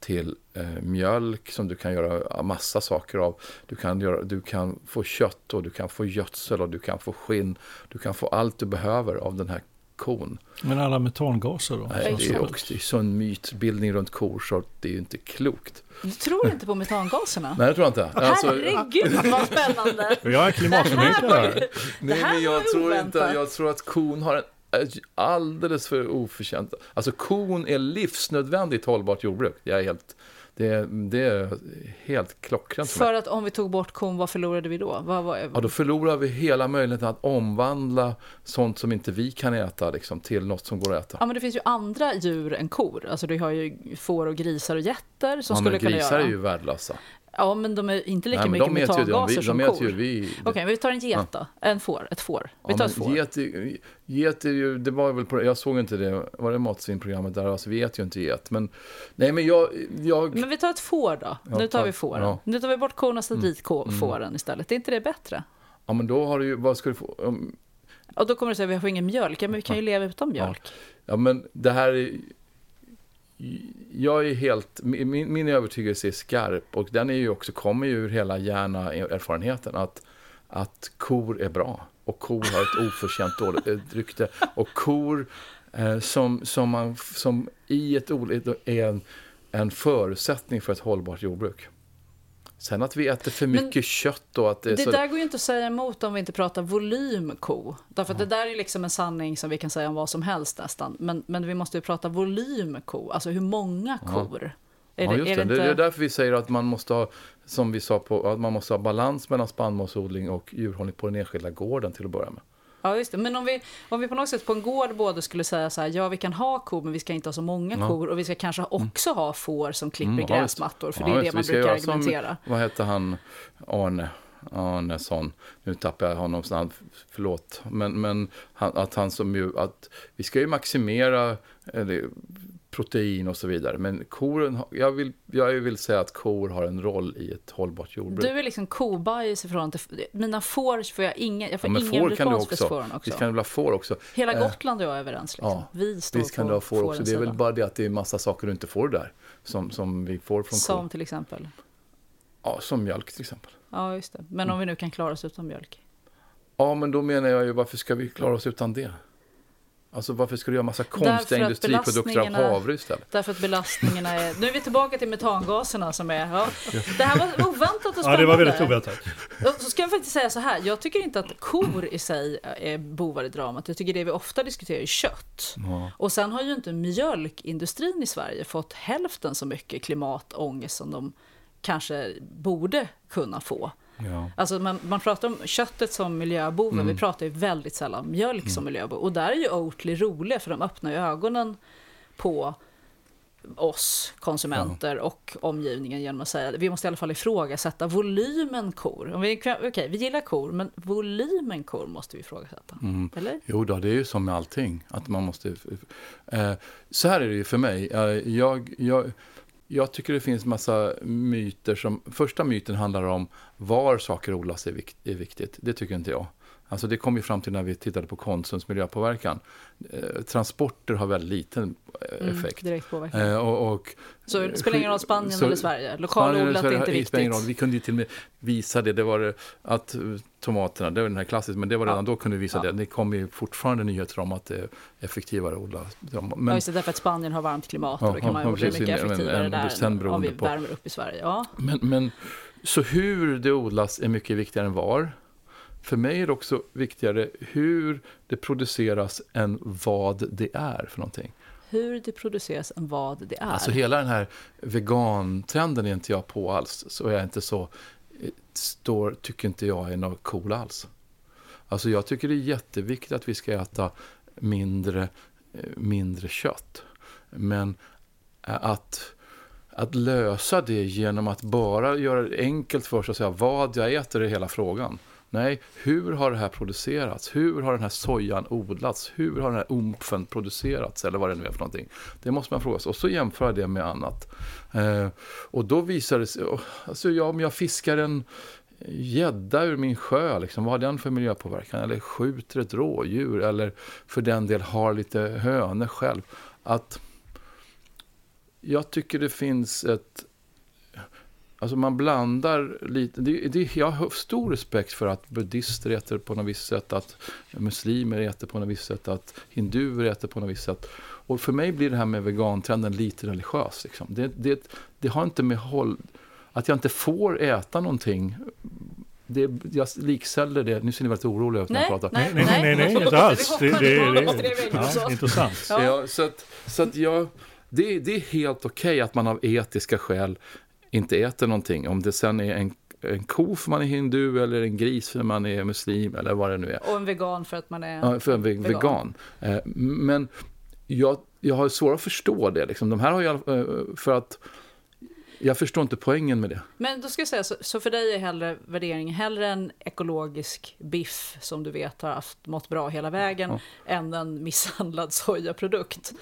till eh, mjölk som du kan göra massa saker av. Du kan, göra, du kan få kött och du kan få gödsel och du kan få skinn. Du kan få allt du behöver av den här kon. Men alla metangaser då? Nej, det är också det är sån mytbildning runt kor så det är ju inte klokt. Du tror inte på metangaserna? Nej, det tror jag inte. Alltså, Herregud, vad spännande! (laughs) Jag är klimatförnekare. Nej, men jag tror inte, jag tror att kon har en alldeles för oförtjänt. Alltså kon är livsnödvändigt hållbart jordbruk. Jag är helt det, det är helt klockrent. För att om vi tog bort kon, vad förlorade vi då? Vad, vad... Ja, då förlorar vi hela möjligheten att omvandla sånt som inte vi kan äta liksom, till något som går att äta. Ja, men det finns ju andra djur än kor. Alltså du har ju får och grisar och getter som ja, skulle kunna göra. grisar är ju värdelösa. Ja, men de är inte lika Nej, mycket metangaser som kor. Okej, okay, vi tar en get då. En får, ett får. Vi tar ja, ett får. Get, get är ju, det var väl på, jag såg inte det, var det matsvinprogrammet där? Alltså vi äter ju inte get. Men, nej, men jag, jag... Men vi tar ett får då. Ja, nu tar vi fåren. Ja. Nu tar vi bort korna och dit mm. fåren mm. istället. Är inte det bättre? Ja, men då har du ju, vad ska du få? Um... Och då kommer du säga, vi får ingen mjölk. Ja, men vi kan ju leva utan mjölk. Ja, ja men det här är jag är helt, min, min övertygelse är skarp och den är ju också, kommer ju ur hela hjärna-erfarenheten att, att kor är bra och kor har ett oförtjänt dåligt eh, rykte och kor eh, som, som, man, som i ett är en, en förutsättning för ett hållbart jordbruk. Sen att vi äter för mycket Men kött och att det, det så... där går ju inte att säga emot om vi inte pratar volym ko. Därför att ja. det där är liksom en sanning som vi kan säga om vad som helst nästan. Men, men vi måste ju prata volym ko, alltså hur många kor. Ja. Är ja, just det. Det, inte... det är därför vi säger att man måste ha, som vi sa, på, att man måste ha balans mellan spannmålsodling och djurhållning på den enskilda gården till att börja med. Ja, just det. Men om vi, om vi på något sätt på en gård både skulle säga så här, ja vi kan ha kor men vi ska inte ha så många ja. kor och vi ska kanske mm. också ha får som klipper mm, gräsmattor för ja, det är det man brukar argumentera. Som, vad heter han, Arne? Arnesson, nu tappar jag honom snabbt, förlåt, men, men han, att han som ju, att vi ska ju maximera protein och så vidare. Men koren, jag vill, jag vill säga att kor har en roll i ett hållbart jordbruk. Du är liksom kobajs i förhållande till, mina får får jag ingen, jag får ja, men ingen får kan du också. också. Visst kan du ha får också. Hela eh, Gotland och jag är överens. Liksom. Ja, vi står visst kan du ha får också. Det är väl bara det att det är massa saker du inte får där. Som, som vi får från Som kor. till exempel? Ja, som mjölk till exempel. Ja, just det. Men om vi nu kan klara oss utan mjölk? Ja, men då menar jag ju varför ska vi klara oss utan det? Alltså varför ska du göra massa konstiga Därför att industriprodukter av belastningarna- havre istället? Därför att belastningarna är... Nu är vi tillbaka till metangaserna som är... Ja. Det här var oväntat och spännande. Ja, det var väldigt oväntat. Så ska jag faktiskt säga så här, jag tycker inte att kor i sig är bovar i dramat. Jag tycker det vi ofta diskuterar är kött. Ja. Och sen har ju inte mjölkindustrin i Sverige fått hälften så mycket klimatångest som de kanske borde kunna få. Ja. Alltså man, man pratar om köttet som miljöboven, Mm. vi pratar ju väldigt sällan om mjölk som miljöbov. Och där är ju Oatly roliga för de öppnar ju ögonen på oss konsumenter och omgivningen genom att säga att vi måste i alla fall ifrågasätta volymen kor. Om vi, okej, vi gillar kor, men volymen kor måste vi ifrågasätta. Mm. Eller? Jo då, det är ju som med allting. Att man måste, eh, så här är det ju för mig. Eh, jag, jag, jag tycker det finns massa myter som... Första myten handlar om var saker odlas är, vikt, är viktigt. Det tycker inte jag. Alltså det kom ju fram till när vi tittade på Konsums miljöpåverkan. Eh, transporter har väldigt liten eh, Mm, effekt. direkt påverkan. Eh, och, och, Så det spelar ingen roll Spanien så- eller Sverige? Lokalodlat är inte viktigt. Vi kunde ju till och med visa det. Det var att eh, tomaterna, det var den här klassiska, men det var redan Ja. då kunde vi visa Ja. det. Det kom ju fortfarande nyheter om att det är effektivare att odla dem. Ja, Men, just det, därför att Spanien har varmt klimat Ja, och då kan ja, man ja, odla mycket Men- effektivare men- där sen om vi värmer upp i Sverige. Ja. men, men, så hur det odlas är mycket viktigare än var. För mig är det också viktigare hur det produceras än vad det är för någonting. Hur det produceras än vad det är. Alltså hela den här vegantrenden är inte jag på alls. Så är jag inte så, eh, står, tycker inte jag är något cool alls. Alltså jag tycker det är jätteviktigt att vi ska äta mindre, eh, mindre kött. Men att, att lösa det genom att bara göra det enkelt för sig och säga vad jag äter är hela frågan. Nej, hur har det här producerats? Hur har den här sojan odlats? Hur har den här umpfen producerats? Eller vad det nu är för någonting. Det måste man fråga sig. Och så jämföra det med annat. Eh, och då visar det sig, alltså ja, om jag fiskar en gädda ur min sjö, liksom, vad har den för miljöpåverkan? Eller skjuter ett rådjur, eller för den del har lite hönor själv. Att jag tycker det finns ett... Alltså man blandar lite. Det, det, jag har stor respekt för att buddister äter på något visst sätt, att muslimer äter på något visst sätt, att hinduer äter på något visst sätt. Och för mig blir det här med vegantrenden lite religiös. Liksom. Det, det, det har inte med håll... Att jag inte får äta någonting. Det, jag likställer det. Nu ser ni väldigt oroliga ut när jag Nej, pratar. nej, Nej, nej, nej, nej, inte alls. Det, ja, oss. intressant. Ja. Så att, så att jag, det, det är helt okej att man av etiska skäl inte äter någonting. Om det sen är en, en ko för man är hindu eller en gris för man är muslim eller vad det nu är. Och en vegan för att man är Ja, för en ve- vegan. Eh, Men jag, jag har svårt att förstå det. Liksom. De här har jag, eh, för att jag förstår inte poängen med det. Men då ska jag säga, så, så för dig är hellre värdering hellre en ekologisk biff som du vet har haft, mått bra hela vägen Ja. än en misshandlad sojaprodukt.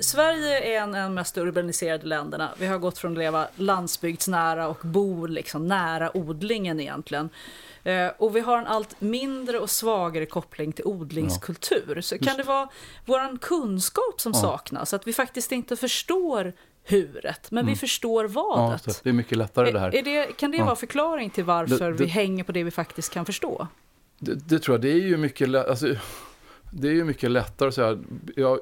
Sverige är en av de mest urbaniserade länderna. Vi har gått från att leva landsbygdsnära och bo liksom nära odlingen egentligen. Eh, och vi har en allt mindre och svagare koppling till odlingskultur. Så kan det vara vår kunskap som Ja. saknas? Att vi faktiskt inte förstår huret, men vi förstår Mm. Ja, vadet. så det är mycket lättare det här. Är, är det, kan det Ja. vara förklaring till varför Det- det- vi hänger på det vi faktiskt kan förstå? Det, tror jag. Det är ju mycket, alltså, det är ju mycket lättare att säga. Jag,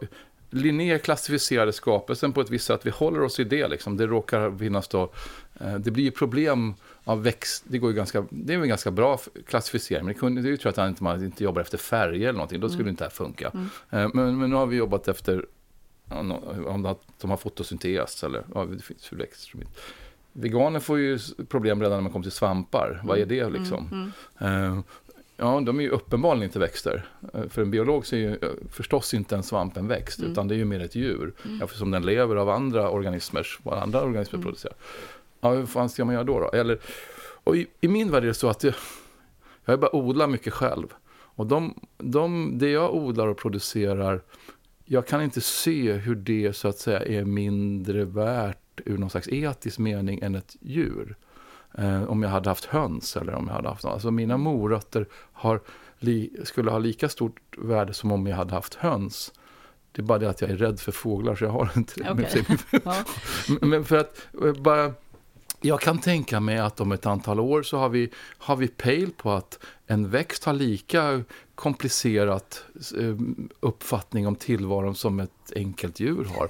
Linné klassificerade skapelsen på ett visst sätt. Vi håller oss i det. Liksom. Det råkar finnas då. Eh, det blir ju problem av växt. Det, går ju ganska, det är en ganska bra klassificering. Men det, kunde, det är ju tror jag att man inte, man inte jobbar efter färger eller någonting. Då skulle inte det här funka. Eh, men, men nu har vi jobbat efter om de har fotosyntes eller ja, det finns ju Veganer får ju problem redan när man kommer till svampar. Vad är det liksom? Eh, ja, de är ju uppenbarligen inte växter. Eh, för en biolog så är ju eh, förstås inte en svamp en växt, utan det är ju mer ett djur. Eftersom den lever av andra organismer, vad andra organismer producerar. Ja, hur fan ska man göra då? då? Eller, och i, I min värld är det så att jag, jag bara odlar mycket själv. Och de, de, det jag odlar och producerar, jag kan inte se hur det så att säga är mindre värt ur någon slags etisk mening än ett djur. Eh, om jag hade haft höns eller om jag hade haft Alltså mina morötter har li, skulle ha lika stort värde som om jag hade haft höns. Det är bara det att jag är rädd för fåglar så jag har inte det. (laughs) Men- Men för att eh, bara... Jag kan tänka mig att om ett antal år så har vi, har vi pejl på att en växt har lika komplicerat eh, uppfattning om tillvaron som ett enkelt djur har.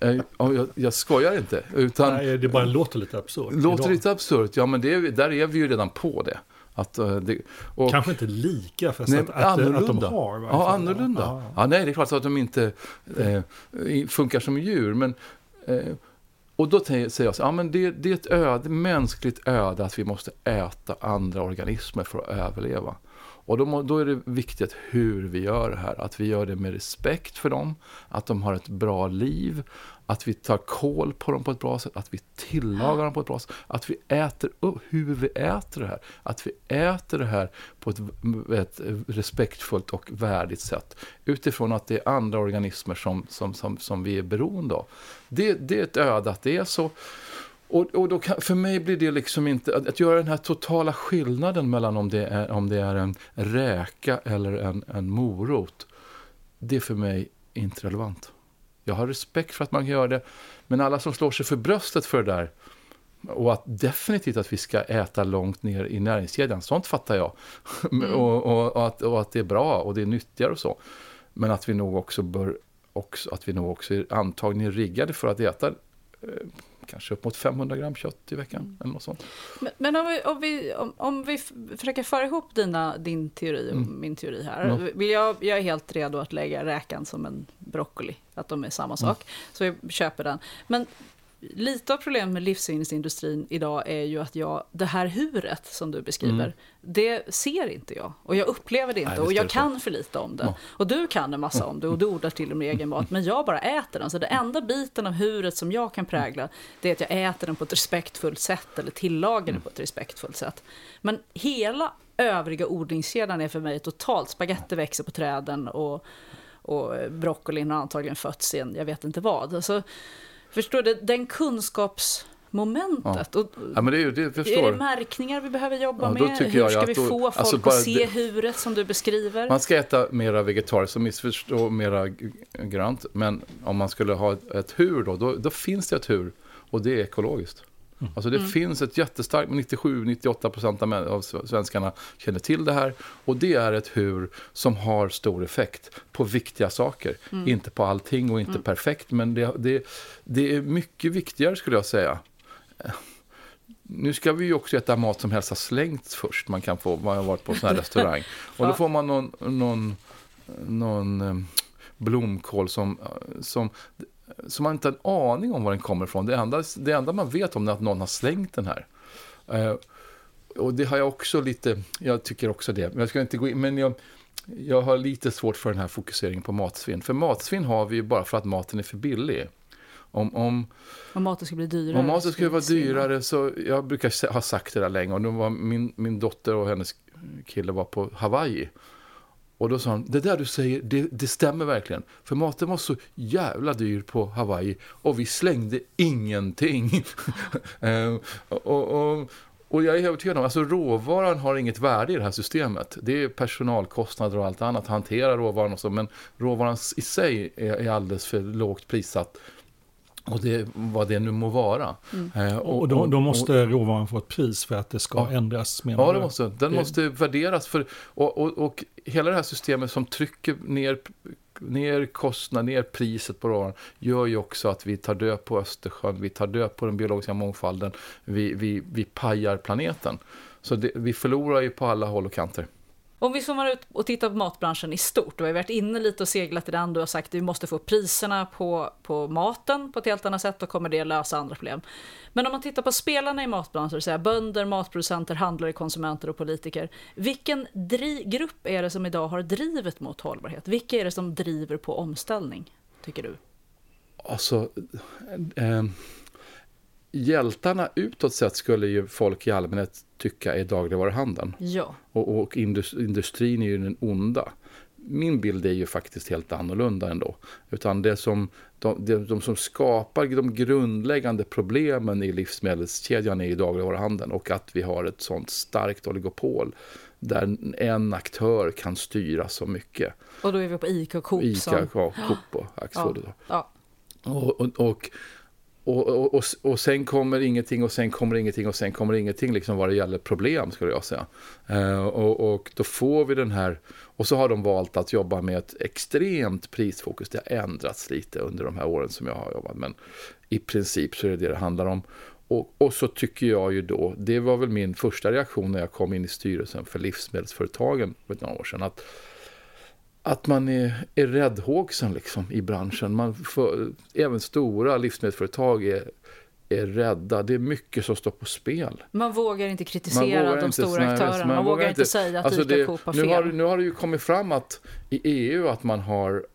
Eh, jag, jag skojar inte. Utan, Nej, det bara låter lite absurt. Låter idag. lite absurt, ja men det, där är vi ju redan på det. Att, eh, det och, Kanske inte lika, fast nej, att, att, att, de har. Ja, annorlunda. Ja, ja. nej, det är klart att de inte eh, funkar som djur. Men, eh, och då säger jag så ja, men det, det är ett öde, mänskligt öde att vi måste äta andra organismer för att överleva. Och då, då, är det viktigt hur vi gör det här. Att vi gör det med respekt för dem, att de har ett bra liv, att vi tar koll på dem på ett bra sätt, att vi tillagar dem på ett bra sätt, att vi äter upp hur vi äter det här. Att vi äter det här på ett, ett respektfullt och värdigt sätt. Utifrån att det är andra organismer som, som, som, som vi är beroende av. Det, det är ett öde att det är så. Och, och då kan, för mig blir det liksom inte, att, att, göra den här totala skillnaden mellan om det är, om det är en räka eller en, en morot. Det är för mig inte relevant. Jag har respekt för att man kan göra det. Men alla som slår sig för bröstet för det där och att definitivt att vi ska äta långt ner i näringskedjan, sånt fattar jag. (laughs) Mm. och, och, och, att, och att det är bra och det är nyttigare och så. Men att vi nog också bör också, att vi nog också är antagligen riggade för att äta eh, kanske upp mot 500 gram kött i veckan. Mm. Eller något sånt. Men, men, om, vi, om, vi, om, om vi försöker föra ihop dina, din teori och mm. min teori här. Mm. Vill jag, jag är helt redo att lägga räkan som en broccoli, att de är samma sak. Mm. Så vi köper den. Men lite av problemet med livsmedelsindustrin idag är ju att jag, det här huret som du beskriver, mm. det ser inte jag. Och jag upplever det inte Nej, och jag kan för lite om det. Och du kan en massa om det och du odlar till och med egen mat. Men jag bara äter den. Så det enda biten av huret som jag kan prägla, det är att jag äter den på ett respektfullt sätt eller tillagar den mm. på ett respektfullt sätt. Men hela övriga odlingskedjan är för mig totalt, spagetti växer på träden och, och broccolin har antagligen fötts i en, jag vet inte vad. Alltså, Förstår du? Den kunskapsmomentet. Ja. Och, ja, men det är, det, är det märkningar vi behöver jobba ja, med? Hur ska vi då, få folk alltså att se det, huret som du beskriver? Man ska äta mera vegetariskt och missförstå mera grönt. Men om man skulle ha ett, ett hur då, då, då finns det ett hur. Och det är ekologiskt. Mm. Alltså det mm. finns ett jättestarkt, 97-98 procent av svenskarna känner till det här. Och det är ett hur som har stor effekt på viktiga saker. Mm. Inte på allting och inte mm. perfekt, men det, det, det är mycket viktigare skulle jag säga. Nu ska vi ju också äta mat som helst har slängts först. Man kan få, man har varit på en sån här (laughs) restaurang. Och då får man någon, någon, någon eh, blomkål som, som så man inte har en aning om var den kommer ifrån. Det enda, det enda man vet om är att någon har slängt den här. Eh, och det har jag också lite, jag tycker också det. Men jag ska inte gå in, men jag, jag har lite svårt för den här fokuseringen på matsvinn. För matsvinn har vi ju bara för att maten är för billig. Om, om, om maten skulle bli dyrare. Om maten skulle vara dyrare så, jag brukar ha sagt det där länge. Och då var min, min dotter och hennes kille var på Hawaii. Och då sa han, det där du säger, det, det, stämmer verkligen. För maten var så jävla dyr på Hawaii och vi slängde ingenting. (laughs) Eh, och, och, och, jag är övertygad om, alltså råvaran har inget värde i det här systemet. Det är personalkostnader och allt annat, hantera råvaran och så, men råvaran i sig är, är alldeles för lågt prissatt och det, vad det nu må vara. Mm. Eh, och, och då, då, måste råvaran få ett pris för att det ska ja, ändras? Ja, det måste, den det... måste värderas. För, och, och, och, hela det här systemet som trycker ner, ner kostnaden, ner priset på råvaran gör ju också att vi tar död på Östersjön, vi tar död på den biologiska mångfalden, vi, vi, vi pajar planeten. Så det, vi förlorar ju på alla håll och kanter. Om vi zoomar ut och tittar på matbranschen i stort, och vi har varit inne lite och seglat i den, du har sagt att vi måste få priserna på, på maten på ett helt annat sätt, då kommer det lösa andra problem. Men om man tittar på spelarna i matbranschen, det vill säga bönder, matproducenter, handlare, konsumenter och politiker, vilken grupp är det som idag har drivet mot hållbarhet? Vilka är det som driver på omställning, tycker du? Alltså, eh, hjältarna utåt sett skulle ju folk i allmänhet tycka är dagligvaruhandeln. Ja. Och, och industrin är ju den onda. Min bild är ju faktiskt helt annorlunda ändå. Utan det som, de, de, de som skapar de grundläggande problemen i livsmedelskedjan är ju dagligvaruhandeln. Och att vi har ett sånt starkt oligopol där en aktör kan styra så mycket. Och då är vi på ICA och Coop. ICA, som... Coop och Axfood. Ja, ja. Och, och, och och, och, och, och sen kommer ingenting och sen kommer ingenting och sen kommer ingenting liksom vad det gäller problem skulle jag säga. Eh, och, och då får vi den här, och så har de valt att jobba med ett extremt prisfokus. Det har ändrats lite under de här åren som jag har jobbat, men i princip så är det det det handlar om. Och, och, så tycker jag ju då, det var väl min första reaktion när jag kom in i styrelsen för livsmedelsföretagen för några år sedan, att, att man är, är räddhågsen liksom i branschen. Man får, även stora livsmedelsföretag är, är rädda. Det är mycket som står på spel. Man vågar inte kritisera vågar de inte, stora nej, aktörerna. Man, man vågar inte säga att alltså ICA Coop har fel. Nu har, nu har det ju kommit fram att i EU att man har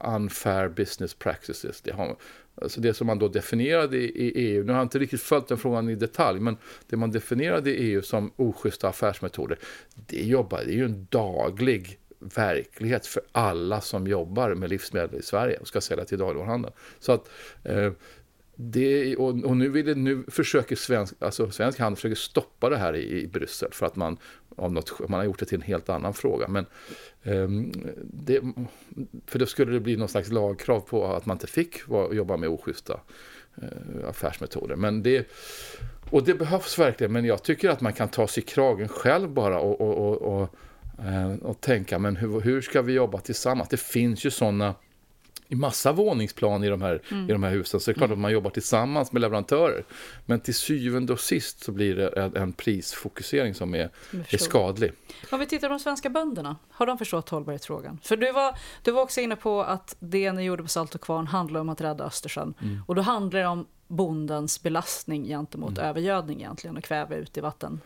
unfair business practices. Det har, Alltså det som man då definierade i EU, nu har jag inte riktigt följt den frågan i detalj, men det man definierade i EU som oschyssta affärsmetoder, det, jobbar, det är ju en daglig verklighet för alla som jobbar med livsmedel i Sverige och ska sälja till dagligvaruhandeln. Så att eh, det, och, och, nu, vill det, nu försöker svensk, alltså svensk handel försöker stoppa det här i, i Bryssel för att man, av något, man har gjort det till en helt annan fråga. Men, um, det, för då skulle det bli någon slags lagkrav på att man inte fick var, jobba med oschyssta uh, affärsmetoder. Men det, och det behövs verkligen, men jag tycker att man kan ta sig i kragen själv bara och, och, och, och, uh, och tänka, men hur, hur ska vi jobba tillsammans? Det finns ju sådana i massa våningsplan i de här, mm. i de här husen. Så det är klart mm. att man jobbar tillsammans med leverantörer. Men till syvende och sist så blir det en, en prisfokusering som är, är skadlig. Om vi tittar på de svenska bönderna, har de förstått hållbarhetsfrågan? För du var, du var också inne på att det ni gjorde på Salt och Kvarn handlar om att rädda Östersjön. Mm. Och då handlar det om bondens belastning gentemot mm. övergödning egentligen och kväve ut i vatten.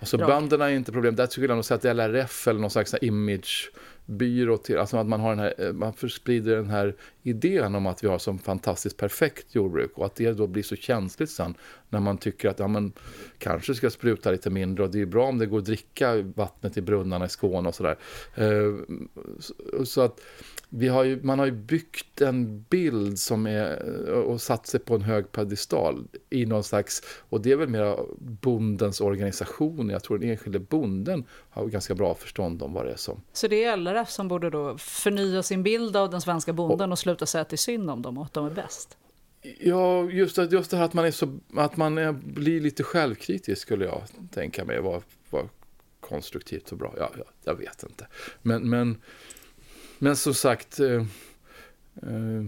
Alltså bönderna är inte problem. Där skulle jag nog säga att LRF eller någon slags image byrå till, alltså att man, har den här, eh, man sprider den här idén om att vi har som fantastiskt perfekt jordbruk och att det då blir så känsligt sen när man tycker att ja, man kanske ska spruta lite mindre och det är bra om det går att dricka vattnet i brunnarna i Skåne och sådär. Eh, så att vi har ju, man har ju byggt en bild som är och satt sig på en hög pedestal i någon slags, och det är väl mer bondens organisation. Jag tror den enskilde bonden har ganska bra förstånd om vad det är som. Så det är LRF som borde då förnya sin bild av den svenska bonden och, och sluta säga att det är synd om dem och att de är bäst? Ja, just just det här att man, är så, att man är, blir lite självkritisk skulle jag tänka mig var, var konstruktivt och bra. Ja, ja, jag vet inte. Men, men men som sagt, eh, eh,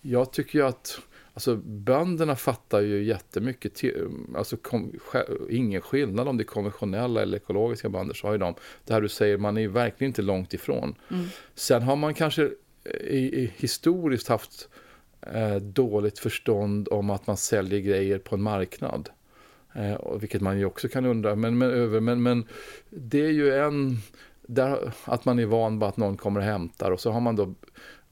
jag tycker ju att Alltså bönderna fattar ju jättemycket, till, alltså kom, ingen skillnad om det är konventionella eller ekologiska bönder så har ju de, det här du säger, man är ju verkligen inte långt ifrån. Mm. Sen har man kanske i, i historiskt haft eh, dåligt förstånd om att man säljer grejer på en marknad. Eh, vilket man ju också kan undra, men, men, över, men, men det är ju en där, att man är van vid att någon kommer och hämtar och så har man då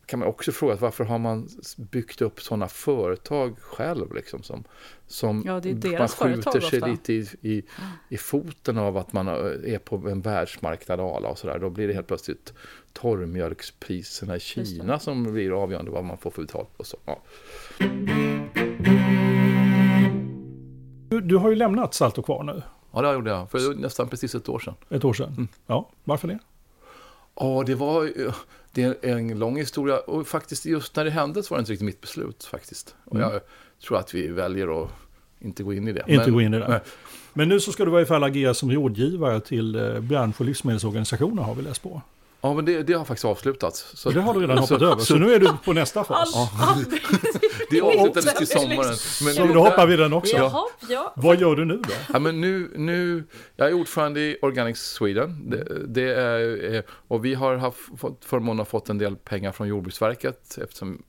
kan man också fråga varför har man byggt upp sådana företag själv liksom som, som ja, man skjuter sig ofta. lite i, i, i, foten av att man är på en världsmarknad ala och sådär. Då blir det helt plötsligt torrmjölkspriserna i Kina som blir avgörande vad man får för betalt och så. Ja. Du, du har ju lämnat Salt och Kvar nu. Ja, det gjorde jag. För nästan precis ett år sedan. Ett år sedan? Mm. Ja, varför det? Ja, det var det är en lång historia. Och faktiskt just när det hände så var det inte riktigt mitt beslut faktiskt. Och mm. jag tror att vi väljer att inte gå in i det. Inte men, gå in i det. Men, men nu så ska du i varje fall agera som rådgivare till eh, bransch och livsmedelsorganisationer har vi läst på. Ja, men det, det har faktiskt avslutats. Så det har du redan (laughs) hoppat över, så, så nu är du på nästa fas. (laughs) det avslutades till sommaren. Men så då hoppar vi den också. Jaha, ja. Vad gör du nu då? Ja, men nu, nu, jag är ordförande i Organic Sweden. Det, det är, och vi har haft, fått förmånen att fått en del pengar från Jordbruksverket eftersom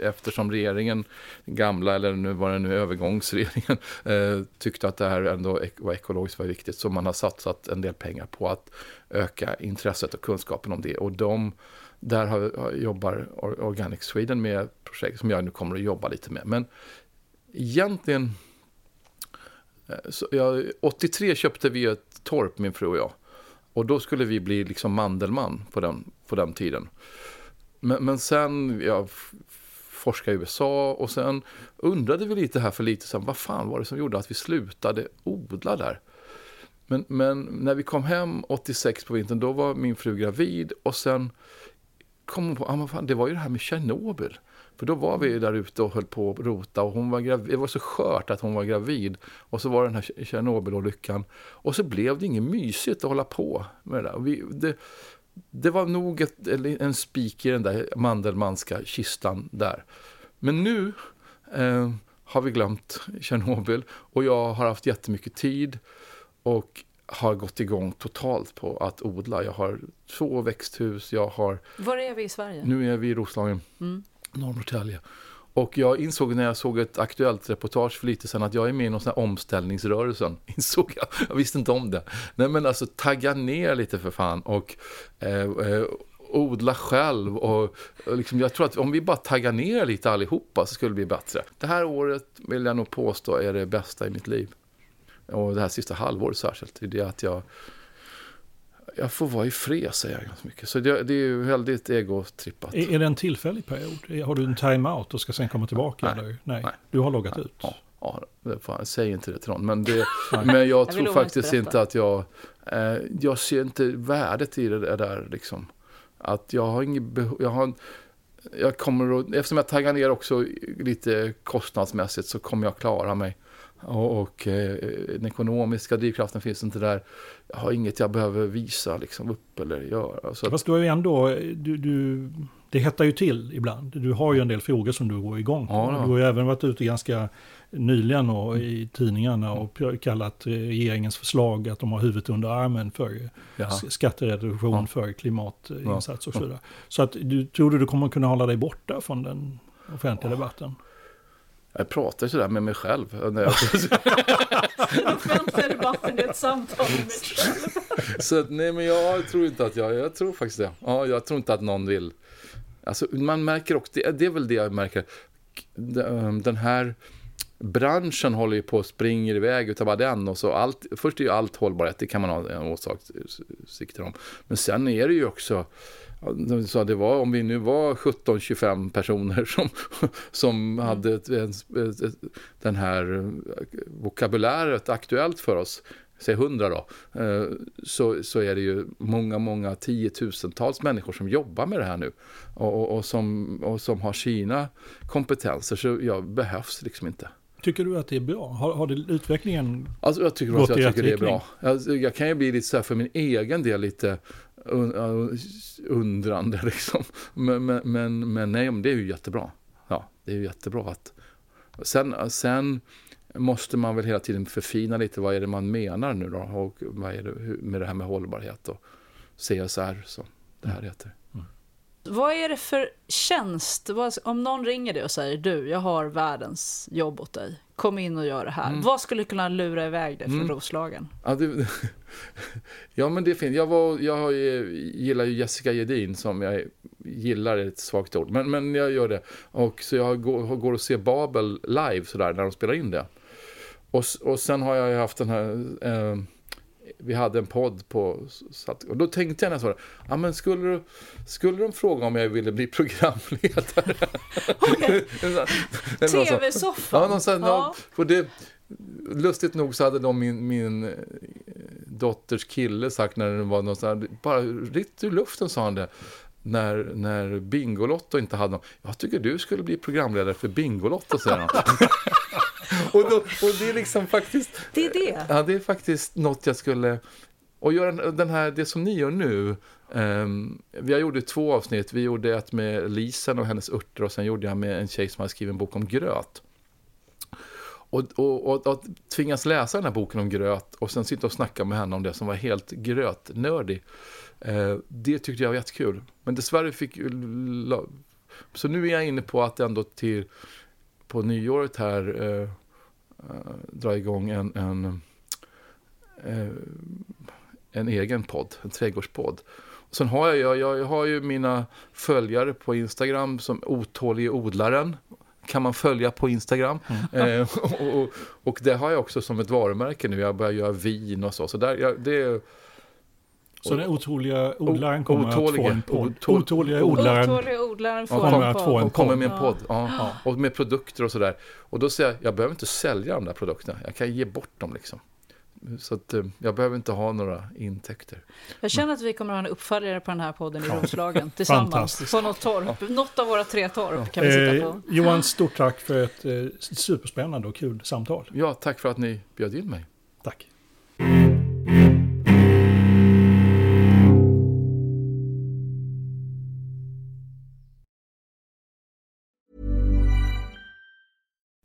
eftersom regeringen, gamla eller nu var det nu övergångsregeringen, eh, tyckte att det här ändå var ekologiskt var viktigt. Så man har satsat en del pengar på att öka intresset och kunskapen om det. Och de, där har, jobbar Organic Sweden med projekt som jag nu kommer att jobba lite med. Men egentligen, eh, så jag, 83 köpte vi ett torp min fru och jag. Och då skulle vi bli liksom Mandelmann på den, på den tiden. Men, men sen, jag forskade i USA och sen undrade vi lite här för lite sen vad fan var det som gjorde att vi slutade odla där? Men, men när vi kom hem 86 på vintern, då var min fru gravid och sen kom hon på, ah, fan, det var ju det här med Tjernobyl. För då var vi där ute och höll på att rota och hon var gravid, det var så skört att hon var gravid. Och så var det den här Tjernobylolyckan. Och så blev det inget mysigt att hålla på med det där. Vi, det, det var nog ett, en spik i den där Mandelmanska kistan där. Men nu eh, har vi glömt Tjernobyl och jag har haft jättemycket tid och har gått igång totalt på att odla. Jag har två växthus, jag har... Var är vi i Sverige? Nu är vi i Roslagen, Mm. Norrnorrtälje. Och jag insåg när jag såg ett aktuellt reportage för lite sedan att jag är med i någon sån här omställningsrörelsen. (laughs) Insåg jag. Jag visste inte om det. Nej men alltså tagga ner lite för fan och eh, eh, odla själv och, och liksom, jag tror att om vi bara taggar ner lite allihopa så skulle det bli bättre. Det här året vill jag nog påstå är det bästa i mitt liv. Och det här sista halvåret särskilt. Det är det att jag jag får vara i fred säger jag ganska mycket. Så det, det är ju väldigt egotrippat. Är, är det en tillfällig period? Har du en time-out och ska sen komma tillbaka? Nej. Eller? Nej. Nej. Du har loggat ut? Ja, ja fan, säg inte det till någon. Men, det, Nej. men jag Jag tror faktiskt inte att jag... Eh, jag ser inte värdet i det där liksom. Att jag har inget behov... Jag har, jag kommer att, eftersom jag taggar ner också lite kostnadsmässigt så kommer jag klara mig. Och, och eh, den ekonomiska drivkraften finns inte där. Jag har inget jag behöver visa liksom, upp eller göra. Så att, Fast du har ju ändå, du, du, det hettar ju till ibland. Du har ju en del frågor som du går igång på. Ja, ja. Du har ju även varit ute ganska nyligen och i tidningarna och kallat regeringens förslag att de har huvudet under armen för skattereduktion Ja. för klimatinsats och så vidare. Så att du tror du du kommer kunna hålla dig borta från den offentliga debatten? Jag pratar sådär med mig själv. (laughs) När jag, Offentliga debatten är ett samtal med mig själv. Så nej men jag tror inte att jag, jag tror faktiskt det. Ja, jag tror inte att någon vill. Alltså man märker också, det, det är väl det jag märker. Den den här branschen håller ju på och springer iväg utav bara den och så allt, först är ju allt hållbarhet, det kan man ha en åsikter om. Men sen är det ju också, de sa det var, om vi nu var 17-25 personer som, som hade ett, ett, ett, den här vokabuläret aktuellt för oss, säg 100 då, eh, så, så är det ju många, många tiotusentals människor som jobbar med det här nu och, och, och, som, och som har sina kompetenser, så jag behövs liksom inte. Tycker du att det är bra? Har, har det, utvecklingen Alltså jag tycker, Gått att i jag rätt tycker det är riktning. bra. Jag, jag kan ju bli lite så här för min egen del lite undrande (laughs) liksom. Men, men, men, men nej, men det är ju jättebra. Ja, det är ju jättebra att... Sen, sen måste man väl hela tiden förfina lite vad är det man menar nu då och vad är det med det här med hållbarhet och CSR som det här heter. Vad är det för tjänst? Om någon ringer dig och säger du, jag har världens jobb åt dig. Kom in och gör det här. Mm. Vad skulle kunna lura iväg dig från Mm. Roslagen? Ja, det, (laughs) ja men det är fint. Jag, var, jag gillar ju Jessica Gedin som jag gillar är ett svagt ord. Men, men jag gör det. Och så jag går, går och ser Babel live sådär när de spelar in det. Och, och sen har jag ju haft den här... Eh, vi hade en podd på... så att- Och då tänkte jag när jag det. Ja men skulle, du- skulle de fråga om jag ville bli (laughs) programledare? Sån- TV-soffan? Ja, Ja. för det, lustigt nog så hade de min, min eh, dotters kille sagt när det var någon sån här, bara ritt ur luften sa han det. När, när Bingolotto inte hade någon, jag tycker du skulle bli programledare för Bingolotto, säger han. (laughs) (laughs) och, då, och det är liksom faktiskt, Det är det. ja det är faktiskt något jag skulle, och göra den här, det som ni gör nu, ehm, vi har gjort två avsnitt, vi gjorde ett med Lisen och hennes örter och sen gjorde jag med en tjej som har skrivit en bok om gröt. Och, och, och, och tvingas läsa den här boken om gröt och sen sitta och snacka med henne om det som var helt grötnördig. Eh, det tyckte jag var jättekul. Men dessvärre fick Så nu är jag inne på att ändå till på nyåret här eh, eh, dra igång en, en, eh, en egen podd, en trädgårdspodd. Sen har jag, jag, jag har ju mina följare på Instagram som otålig odlaren. Kan man följa på Instagram. Eh, och, och, och det har jag också som ett varumärke nu. Jag börjar göra vin och så. Så där, jag, det, Så den otroliga odlaren kommer att få en podd. Otål- Otåliga odlaren Otåliga odlaren får kommer en att få en podd. kommer med en podd. Ja. (gasps) Och med produkter och sådär. Och då säger jag, jag behöver inte sälja de där produkterna. Jag kan ge bort dem liksom. Så att, eh, jag behöver inte ha några intäkter. Jag känner att vi kommer att ha en uppföljare på den här podden i Roslagen tillsammans. På något torp, ja. något av våra tre torp kan vi sitta på. Eh, Johan, stort tack för ett eh, superspännande och kul samtal. Ja, tack för att ni bjöd in mig. Tack.